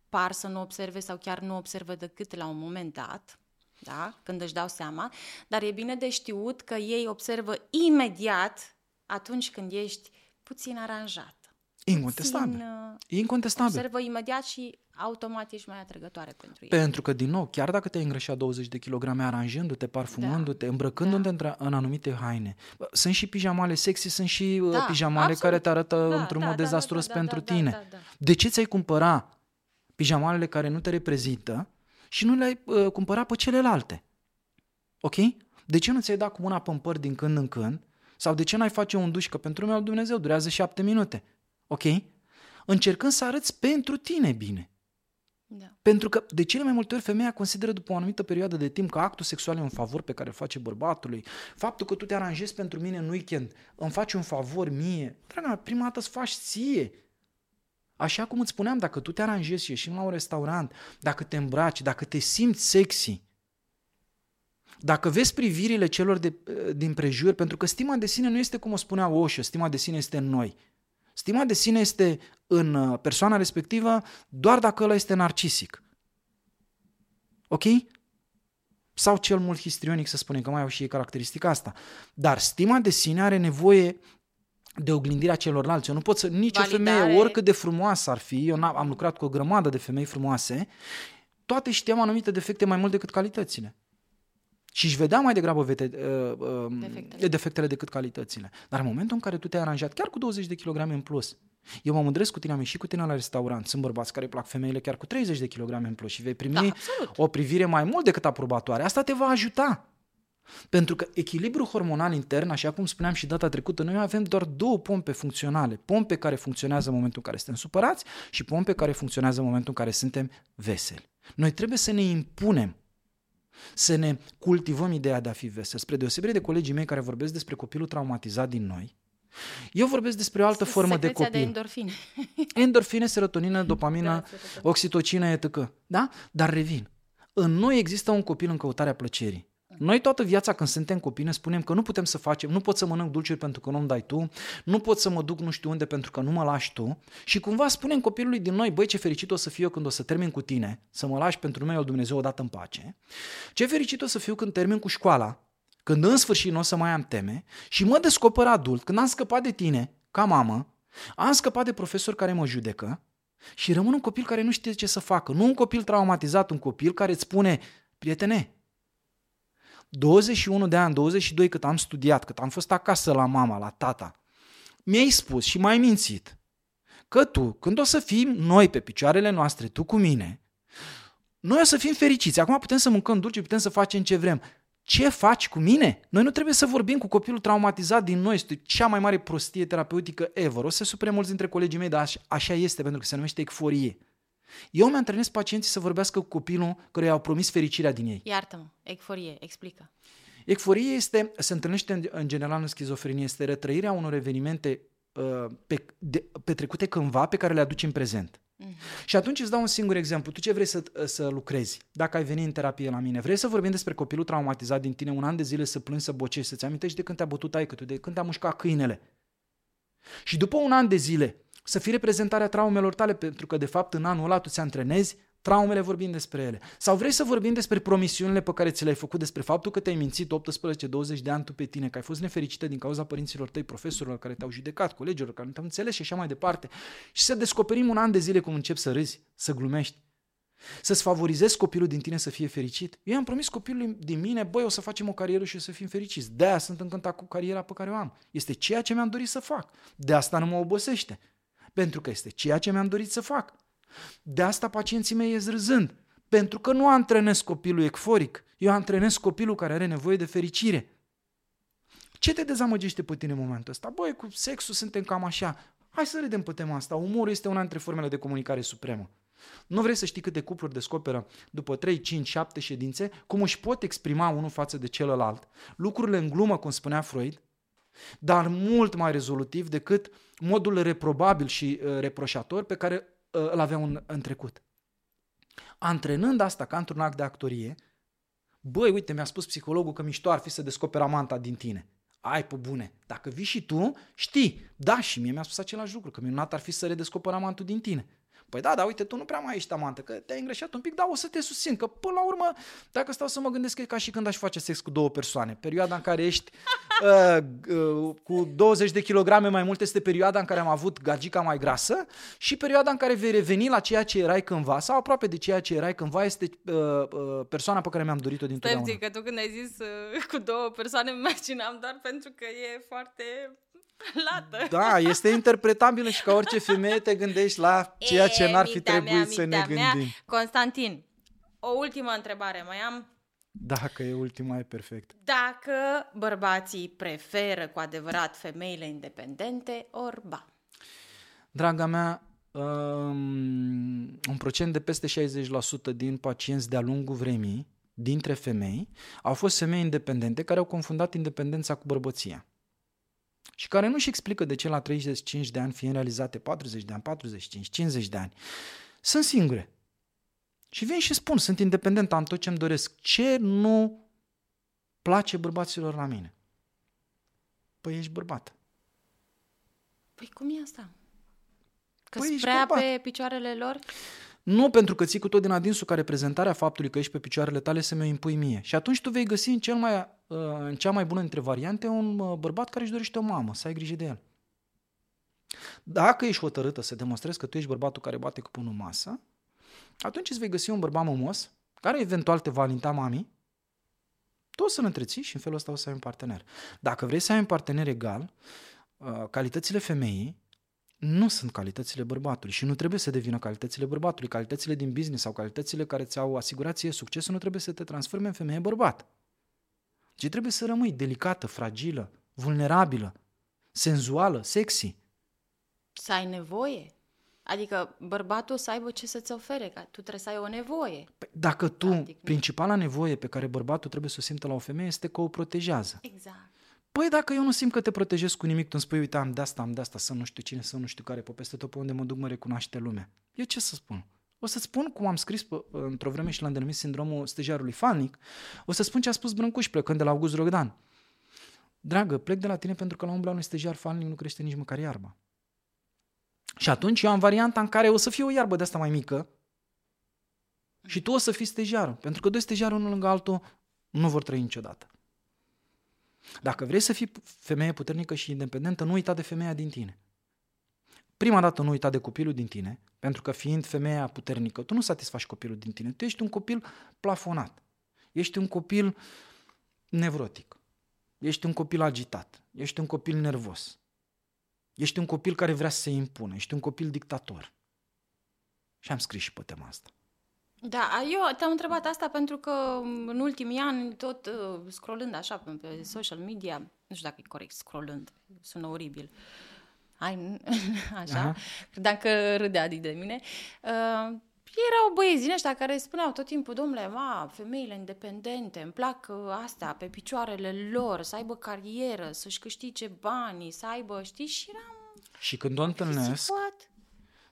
par să nu observe sau chiar nu observă decât la un moment dat, da? când își dau seama, dar e bine de știut că ei observă imediat atunci când ești puțin aranjat. Incontestabil. Puțin, uh, Incontestabil. observă imediat și automat ești mai atrăgătoare pentru ei. Pentru că, din nou, chiar dacă te-ai îngrășat 20 de kilograme aranjându-te, parfumându-te, îmbrăcându-te Da. în anumite haine, sunt și pijamale sexy, sunt și Da, da, pijamale absolut. care te arătă Da, într-un da, mod da, dezastruos da, da, pentru da, tine. da, da. De ce ți-ai cumpăra pijamalele care nu te reprezintă și nu le-ai uh, cumpăra pe celelalte? Ok? De ce nu ți-ai dat cu mâna pe păr din când în când? Sau de ce n-ai face un duș? Că pentru lumea lui Dumnezeu durează șapte minute. Ok? Încercând să arăți pentru tine bine. Da. Pentru că de cele mai multe ori femeia consideră după o anumită perioadă de timp că actul sexual e un favor pe care îl face bărbatului. Faptul că tu te aranjezi pentru mine în weekend, îmi faci un favor mie. Draga mea, prima dată îți faci ție. Așa cum îți spuneam, dacă tu te aranjezi și ieșim la un restaurant, dacă te îmbraci, dacă te simți sexy, dacă vezi privirile celor de, din prejur, pentru că stima de sine nu este cum o spunea Osho, stima de sine este în noi. Stima de sine este în uh, persoana respectivă doar dacă ăla este narcisic. Ok? Sau cel mult histrionic, să spunem, că mai au și ei caracteristica asta. Dar stima de sine are nevoie de oglindirea celorlalți. Eu nu pot să, nici Validare. o femeie, oricât de frumoasă ar fi, eu n-am- am lucrat cu o grămadă de femei frumoase, toate știam anumite defecte mai mult decât calitățile. Și își vedea mai degrabă vete, uh, uh, Defectele. defectele decât calitățile. Dar în momentul în care tu te-ai aranjat, chiar cu 20 de kilograme în plus, eu mă mândresc cu tine, am ieșit cu tine la restaurant, sunt bărbați care îi plac femeile chiar cu 30 de kilograme în plus și vei primi Da, absolut. o privire mai mult decât aprobatoare. Asta te va ajuta. Pentru că echilibrul hormonal intern, așa cum spuneam și data trecută, noi avem doar două pompe funcționale. Pompe care funcționează în momentul în care suntem supărați și pompe care funcționează în momentul în care suntem veseli. Noi trebuie să ne impunem să ne cultivăm ideea de a fi vesel. Spre deosebire de colegii mei care vorbesc despre copilul traumatizat din noi, eu vorbesc despre o altă formă de Secreția copil. de endorfine. Endorfine, serotonină, dopamină, Da, serotonină. oxitocină, etc. Da? Dar revin. În noi există un copil în căutarea plăcerii. Noi toată viața când suntem copii ne spunem că nu putem să facem, nu pot să mănânc dulciuri pentru că nu-mi dai tu, nu pot să mă duc nu știu unde pentru că nu mă lași tu și cumva spunem copilului din noi, băi ce fericit o să fiu eu când o să termin cu tine, să mă lași pentru numele lui Dumnezeu odată în pace, ce fericit o să fiu când termin cu școala, când în sfârșit nu o să mai am teme și mă descoper adult, când am scăpat de tine, ca mamă, am scăpat de profesor care mă judecă și rămân un copil care nu știe ce să facă. Nu un copil traumatizat, un copil care îți spune, prietene, 21 de ani, 22 cât am studiat, cât am fost acasă la mama, la tata, mi-ai spus și m-ai mințit că tu, când o să fim noi pe picioarele noastre, tu cu mine, noi o să fim fericiți. Acum putem să mâncăm dulce, putem să facem ce vrem. Ce faci cu mine? Noi nu trebuie să vorbim cu copilul traumatizat din noi. Este cea mai mare prostie terapeutică ever. O să supere mulți dintre colegii mei, dar așa este pentru că se numește ecforie. Eu mi antrenez pacienții să vorbească cu copilul căruia au promis fericirea din ei. Iartă-mă, ecforie, explică. Ecforie este, se întâlnește în, în general în schizofrenie, este retrăirea unor evenimente uh, pe, de, petrecute cândva pe care le aduci în prezent. Mm-hmm. Și atunci îți dau un singur exemplu. Tu ce vrei să, să lucrezi? Dacă ai venit în terapie la mine, vrei să vorbim despre copilul traumatizat din tine un an de zile să plângi, să bocești, să-ți amintești de când te-a bătut ai de când te-a mușcat câinele. Și după un an de zile să fii reprezentarea traumelor tale, pentru că de fapt în anul ăla tu ți antrenezi traumele vorbim despre ele. Sau vrei să vorbim despre promisiunile pe care ți le-ai făcut, despre faptul că te-ai mințit 18-20 de ani tu pe tine, că ai fost nefericită din cauza părinților tăi, profesorilor care te-au judecat, colegilor care nu te-au înțeles și așa mai departe. Și să descoperim un an de zile cum începi să râzi, să glumești. Să-ți favorizezi copilul din tine să fie fericit. Eu am promis copilului din mine, băi, o să facem o carieră și o să fim fericiți. De aia sunt încântat cu cariera pe care o am. Este ceea ce mi-am dorit să fac. De asta nu mă obosește. Pentru că este ceea ce mi-am dorit să fac. De asta pacienții mei ies râzând. Pentru că nu antrenez copilul ecforic, eu antrenez copilul care are nevoie de fericire. Ce te dezamăgește pe tine în momentul ăsta? Băi, cu sexul suntem cam așa. Hai să râdem pe tema asta. Umorul este una dintre formele de comunicare supremă. Nu vrei să știi câte cupluri descoperă după 3, 5, 7 ședințe cum își pot exprima unul față de celălalt. Lucrurile în glumă, cum spunea Freud, dar mult mai rezolutiv decât modul reprobabil și uh, reproșator pe care uh, îl aveau în, în trecut. Antrenând asta ca într-un act de actorie, băi, uite, mi-a spus psihologul că mișto ar fi să descoperi amanta din tine. Ai pe bune. Dacă vii și tu, știi. Da, și mie mi-a spus același lucru, că minunat ar fi să redescoperi amantul din tine. Păi da, dar uite, tu nu prea mai ești amantă, că te-ai îngreșat un pic, dar o să te susțin, că până la urmă, dacă stau să mă gândesc, e ca și când aș face sex cu două persoane. Perioada în care ești uh, uh, cu 20 de kilograme mai mult este perioada în care am avut gagica mai grasă și perioada în care vei reveni la ceea ce erai cândva sau aproape de ceea ce erai cândva este uh, uh, persoana pe care mi-am dorit-o din totdeauna. Stai, că tu când ai zis uh, cu două persoane, mă imaginam doar pentru că e foarte lată. Da, este interpretabilă și ca orice femeie te gândești la ceea ce n-ar fi trebuit mea, să ne gândim. Mea. Constantin, o ultimă întrebare mai am. Dacă e ultima, e perfect. Dacă bărbații preferă cu adevărat femeile independente, ori ba? Draga mea, um, un procent de peste 60% din pacienți de-a lungul vremii, dintre femei, au fost femei independente care au confundat independența cu bărbăția și care nu-și explică de ce la 35 de ani, fiind realizate 40 de ani, 45, 50 de ani, sunt singure. Și vin și spun, sunt independent, am tot ce-mi doresc. Ce nu place bărbaților la mine? Păi ești bărbat. Păi cum e asta? Că păi prea pe picioarele lor? Nu pentru că ții cu tot din adinsul ca reprezentarea faptului că ești pe picioarele tale să mi-o impui mie. Și atunci tu vei găsi în, cel mai, uh, în cea mai bună dintre variante un uh, bărbat care își dorește o mamă, să ai grijă de el. Dacă ești hotărâtă să demonstrezi că tu ești bărbatul care bate cu pânul masă, atunci îți vei găsi un bărbat mămos, care eventual te va alinta mami, tu o să-l întreții și în felul ăsta o să ai un partener. Dacă vrei să ai un partener egal, uh, calitățile femeii nu sunt calitățile bărbatului și nu trebuie să devină calitățile bărbatului. Calitățile din business sau calitățile care ți-au asigurat ție succesul nu trebuie să te transforme în femeie bărbat. Ci trebuie să rămâi delicată, fragilă, vulnerabilă, senzuală, sexy. Să ai nevoie. Adică bărbatul să aibă ce să-ți ofere, că tu trebuie să ai o nevoie. Păi, dacă tu, adică... principala nevoie pe care bărbatul trebuie să o simtă la o femeie este că o protejează. Exact. Păi dacă eu nu simt că te protejez cu nimic, tu îmi spui, uite, am de asta, am de asta, să nu știu cine, să nu știu care, pe peste tot pe unde mă duc mă recunoaște lumea. Eu ce să spun? O să spun cum am scris pe, într-o vreme și l-am denumit sindromul stejarului falnic, o să spun ce a spus Brâncuș plecând de la August Rogdan. Dragă, plec de la tine pentru că la umbla unui stejar falnic nu crește nici măcar iarba. Și atunci eu am varianta în care o să fie o iarbă de asta mai mică și tu o să fii stejarul. Pentru că doi stejari unul lângă altul nu vor trăi niciodată. Dacă vrei să fii femeie puternică și independentă, nu uita de femeia din tine. Prima dată nu uita de copilul din tine, pentru că fiind femeia puternică, tu nu satisfaci copilul din tine. Tu ești un copil plafonat. Ești un copil nevrotic. Ești un copil agitat. Ești un copil nervos. Ești un copil care vrea să se impună. Ești un copil dictator. Și am scris și pe tema asta. Da, eu te-am întrebat asta pentru că în ultimii ani, tot uh, scrollând așa pe, pe social media, nu știu dacă e corect, scrollând, sună oribil, Hai, așa, Aha. credeam că râdea Adi de mine, uh, erau băieți din ăștia care spuneau tot timpul, domnule, ma, femeile independente, îmi plac uh, astea pe picioarele lor, să aibă carieră, să-și câștige banii, să aibă, știi, și eram... Și când o întâlnesc,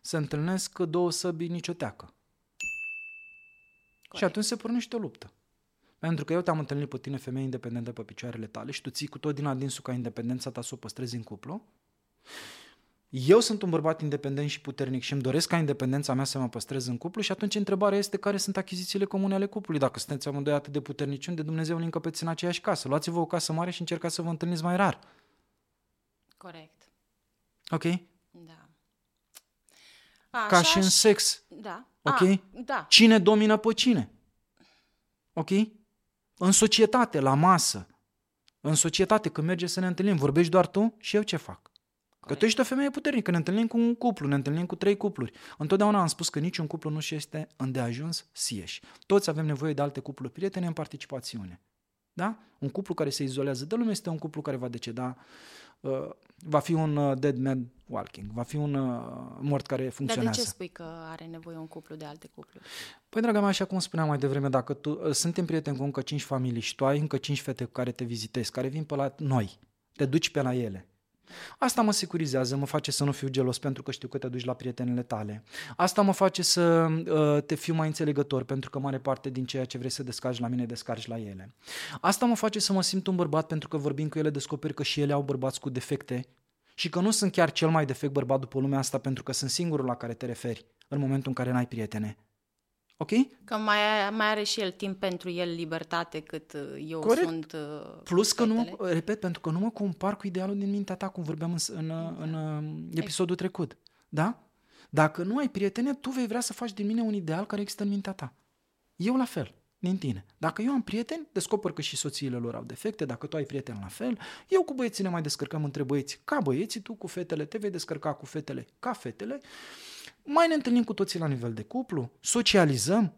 se întâlnesc două săbii nicio teacă. Corect. Și atunci se pornește o luptă. Pentru că eu te-am întâlnit pe tine, femeie independentă pe picioarele tale și tu ții cu tot din adinsul ca independența ta să o păstrezi în cuplu. Eu sunt un bărbat independent și puternic și îmi doresc ca independența mea să mă păstrez în cuplu și atunci întrebarea este care sunt achizițiile comune ale cuplului. Dacă sunteți amândoi atât de puternici, unde Dumnezeu ne încăpeți în aceeași casă? Luați-vă o casă mare și încercați să vă întâlniți mai rar. Corect. Ok? Da. A, Ca și în sex. Da. Ok? A, da. Cine domină pe cine? Ok? În societate, la masă. În societate, când merge să ne întâlnim, vorbești doar tu și eu ce fac? Că tu ești o femeie puternică, ne întâlnim cu un cuplu, ne întâlnim cu trei cupluri. Întotdeauna am spus că niciun cuplu nu și este îndeajuns sieși. Toți avem nevoie de alte cupluri prietene în participațiune. Da? Un cuplu care se izolează de lume este un cuplu care va deceda, uh, va fi un uh, dead man walking, va fi un uh, mort care funcționează. Dar de ce spui că are nevoie un cuplu de alte cupluri? Păi, draga mea, așa cum spuneam mai devreme, dacă tu uh, suntem prieteni cu încă cinci familii și tu ai încă cinci fete cu care te vizitezi, care vin pe la noi, te duci pe la ele, Asta mă securizează, mă face să nu fiu gelos pentru că știu că te duci la prietenele tale. Asta mă face să uh, te fiu mai înțelegător pentru că mare parte din ceea ce vrei să descarci la mine, descarci la ele. Asta mă face să mă simt un bărbat pentru că vorbim cu ele, descoperi că și ele au bărbați cu defecte și că nu sunt chiar cel mai defect bărbat după lumea asta pentru că sunt singurul la care te referi în momentul în care n-ai prietene. Ok? Că mai, mai are și el timp pentru el libertate cât uh, eu Corect. sunt uh, Plus că nu, repet, pentru că nu mă compar cu idealul din mintea ta, cum vorbeam în, în, exact. în, în episodul trecut. Da? Dacă nu ai prietene, tu vei vrea să faci din mine un ideal care există în mintea ta. Eu la fel, din tine. Dacă eu am prieteni, descoper că și soțiile lor au defecte, dacă tu ai prieteni la fel, eu cu băieții ne mai descărcăm între băieți ca băieții, tu cu fetele te vei descărca cu fetele ca fetele mai ne întâlnim cu toții la nivel de cuplu, socializăm,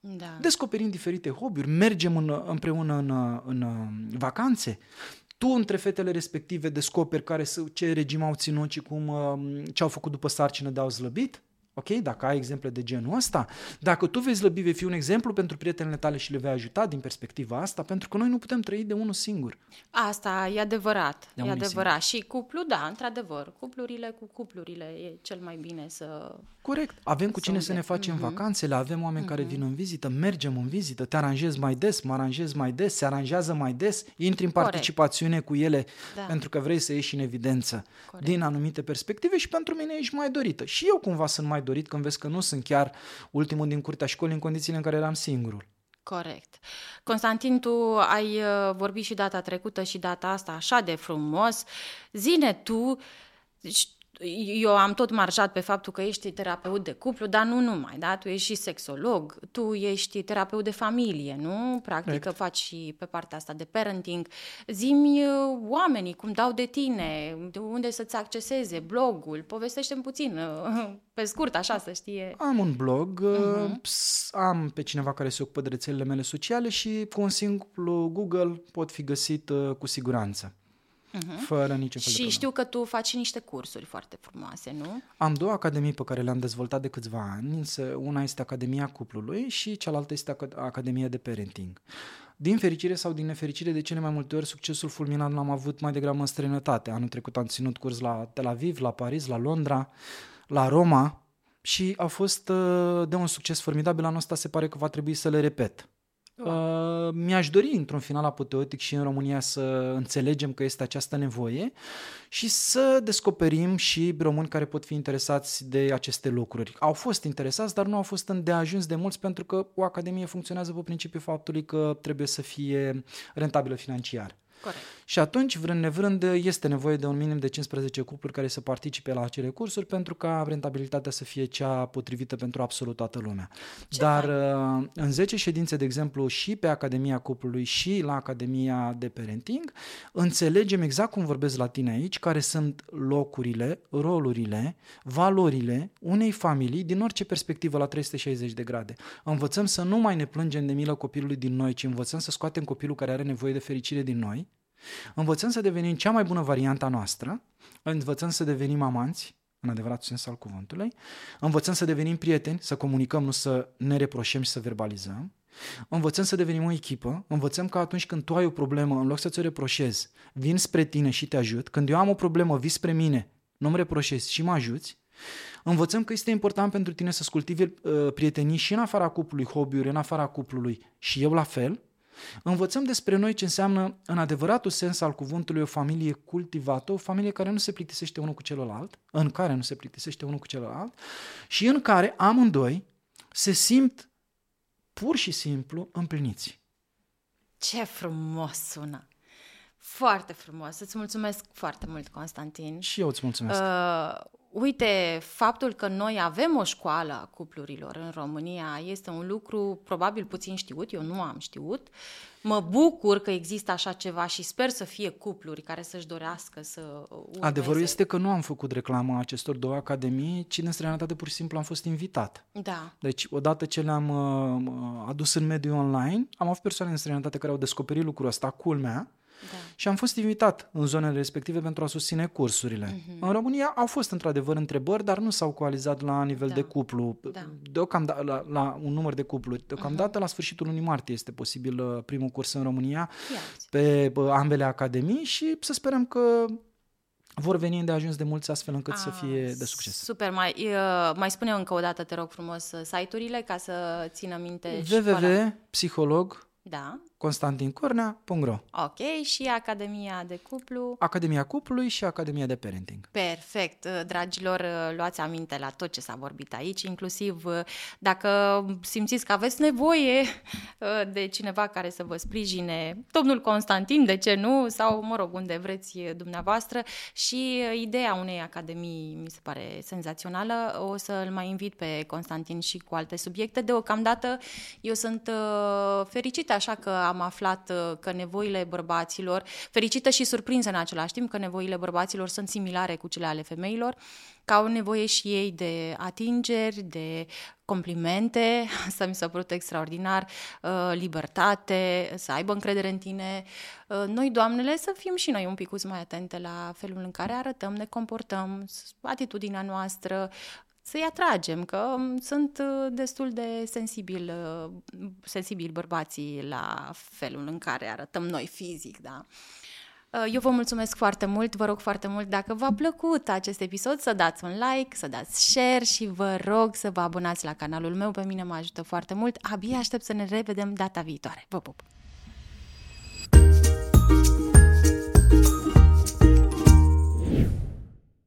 da. descoperim diferite hobby-uri, mergem în, împreună în, în, în vacanțe. Tu între fetele respective descoperi care, ce regim au ținut și cum, ce au făcut după sarcină de au slăbit. Ok? Dacă ai exemple de genul ăsta, dacă tu vei slăbi, vei fi un exemplu pentru prietenele tale și le vei ajuta din perspectiva asta, pentru că noi nu putem trăi de unul singur. Asta e adevărat. De e adevărat. Singur. Și cuplu, da, într-adevăr. Cuplurile cu cuplurile e cel mai bine să... Corect. Avem cu cine să ne facem mm-hmm. vacanțele, avem oameni mm-hmm. care vin în vizită, mergem în vizită, te aranjezi mai des, mă aranjez mai des, se aranjează mai des, intri în participațiune Corect. cu ele da. pentru că vrei să ieși în evidență Corect. din anumite perspective și pentru mine ești mai dorită. Și eu cumva sunt mai dorit când vezi că nu sunt chiar ultimul din curtea școlii în condițiile în care eram singurul. Corect. Constantin, tu ai uh, vorbit și data trecută și data asta așa de frumos. Zine tu, eu am tot marjat pe faptul că ești terapeut de cuplu, dar nu numai, da? Tu ești și sexolog, tu ești terapeut de familie, nu? Practic că faci și pe partea asta de parenting. Zimi uh, oamenii cum dau de tine, de unde să-ți acceseze, blogul, povestește-mi puțin, uh, pe scurt, așa să știe. Am un blog, uh-huh. am pe cineva care se ocupă de rețelele mele sociale și cu un simplu Google pot fi găsit cu siguranță uh-huh. fără niciun fel Și de știu că tu faci niște cursuri foarte frumoase, nu? Am două academii pe care le-am dezvoltat de câțiva ani. Una este Academia Cuplului și cealaltă este Academia de Parenting. Din fericire sau din nefericire, de cele mai multe ori, succesul fulminant l-am avut mai degrabă în străinătate. Anul trecut am ținut curs la Tel Aviv, la Paris, la Londra, la Roma și a fost uh, de un succes formidabil. Anul ăsta se pare că va trebui să le repet. Uh, mi-aș dori într-un final apoteotic și în România să înțelegem că este această nevoie și să descoperim și români care pot fi interesați de aceste lucruri. Au fost interesați, dar nu au fost îndeajuns de mulți pentru că o academie funcționează pe principiul faptului că trebuie să fie rentabilă financiar. Corect. Și atunci, vrând nevrând, este nevoie de un minim de 15 cupluri care să participe la acele cursuri pentru ca rentabilitatea să fie cea potrivită pentru absolut toată lumea. Ce Dar fain. Uh, în 10 ședințe, de exemplu, și pe Academia Cuplului și la Academia de Parenting, înțelegem exact cum vorbesc la tine aici, care sunt locurile, rolurile, valorile unei familii din orice perspectivă la 360 de grade. Învățăm să nu mai ne plângem de milă copilului din noi, ci învățăm să scoatem copilul care are nevoie de fericire din noi, învățăm să devenim cea mai bună variantă noastră, învățăm să devenim amanți, în adevăratul sens al cuvântului, învățăm să devenim prieteni, să comunicăm, nu să ne reproșem și să verbalizăm, învățăm să devenim o echipă, învățăm că atunci când tu ai o problemă, în loc să ți-o reproșezi, vin spre tine și te ajut, când eu am o problemă, vii spre mine, nu-mi reproșezi și mă ajuți, Învățăm că este important pentru tine să-ți cultivi uh, prietenii și în afara cuplului, hobby-uri, în afara cuplului și eu la fel. Învățăm despre noi ce înseamnă, în adevăratul sens al cuvântului, o familie cultivată, o familie care nu se plictisește unul cu celălalt, în care nu se plictisește unul cu celălalt și în care amândoi se simt pur și simplu împliniți. Ce frumos sună! Foarte frumos. Îți mulțumesc foarte mult, Constantin. Și eu îți mulțumesc. Uh, Uite, faptul că noi avem o școală a cuplurilor în România este un lucru probabil puțin știut, eu nu am știut. Mă bucur că există așa ceva și sper să fie cupluri care să-și dorească să urmeze. Adevărul este că nu am făcut reclamă acestor două academii, ci în străinătate pur și simplu am fost invitat. Da. Deci, odată ce le-am uh, adus în mediul online, am avut persoane în străinătate care au descoperit lucrul ăsta, culmea, da. Și am fost invitat în zonele respective pentru a susține cursurile. Uh-huh. În România au fost într-adevăr întrebări, dar nu s-au coalizat la nivel da. de cuplu. Da. Deocamdată, la, la un număr de cupluri. Deocamdată, uh-huh. la sfârșitul lunii martie este posibil uh, primul curs în România Iați. pe ambele academii și să sperăm că vor veni de ajuns de mulți astfel încât A, să fie de succes. Super, mai, uh, mai spune încă o dată, te rog frumos, uh, site-urile ca să țină minte. www.psiholog da. constantincornea.ro Ok, și Academia de Cuplu. Academia Cuplului și Academia de Parenting. Perfect. Dragilor, luați aminte la tot ce s-a vorbit aici, inclusiv dacă simțiți că aveți nevoie de cineva care să vă sprijine, domnul Constantin, de ce nu, sau, mă rog, unde vreți dumneavoastră. Și ideea unei academii mi se pare senzațională. O să-l mai invit pe Constantin și cu alte subiecte. Deocamdată eu sunt fericită așa că am aflat uh, că nevoile bărbaților, fericită și surprinsă în același timp că nevoile bărbaților sunt similare cu cele ale femeilor, că au nevoie și ei de atingeri, de complimente, asta mi s-a părut extraordinar, uh, libertate, să aibă încredere în tine. Uh, noi, doamnele, să fim și noi un pic mai atente la felul în care arătăm, ne comportăm, atitudinea noastră, să-i atragem, că um, sunt uh, destul de sensibil, uh, sensibil bărbații la felul în care arătăm noi fizic, da. Uh, eu vă mulțumesc foarte mult, vă rog foarte mult dacă v-a plăcut acest episod să dați un like, să dați share și vă rog să vă abonați la canalul meu, pe mine mă ajută foarte mult. Abia aștept să ne revedem data viitoare. Vă pup!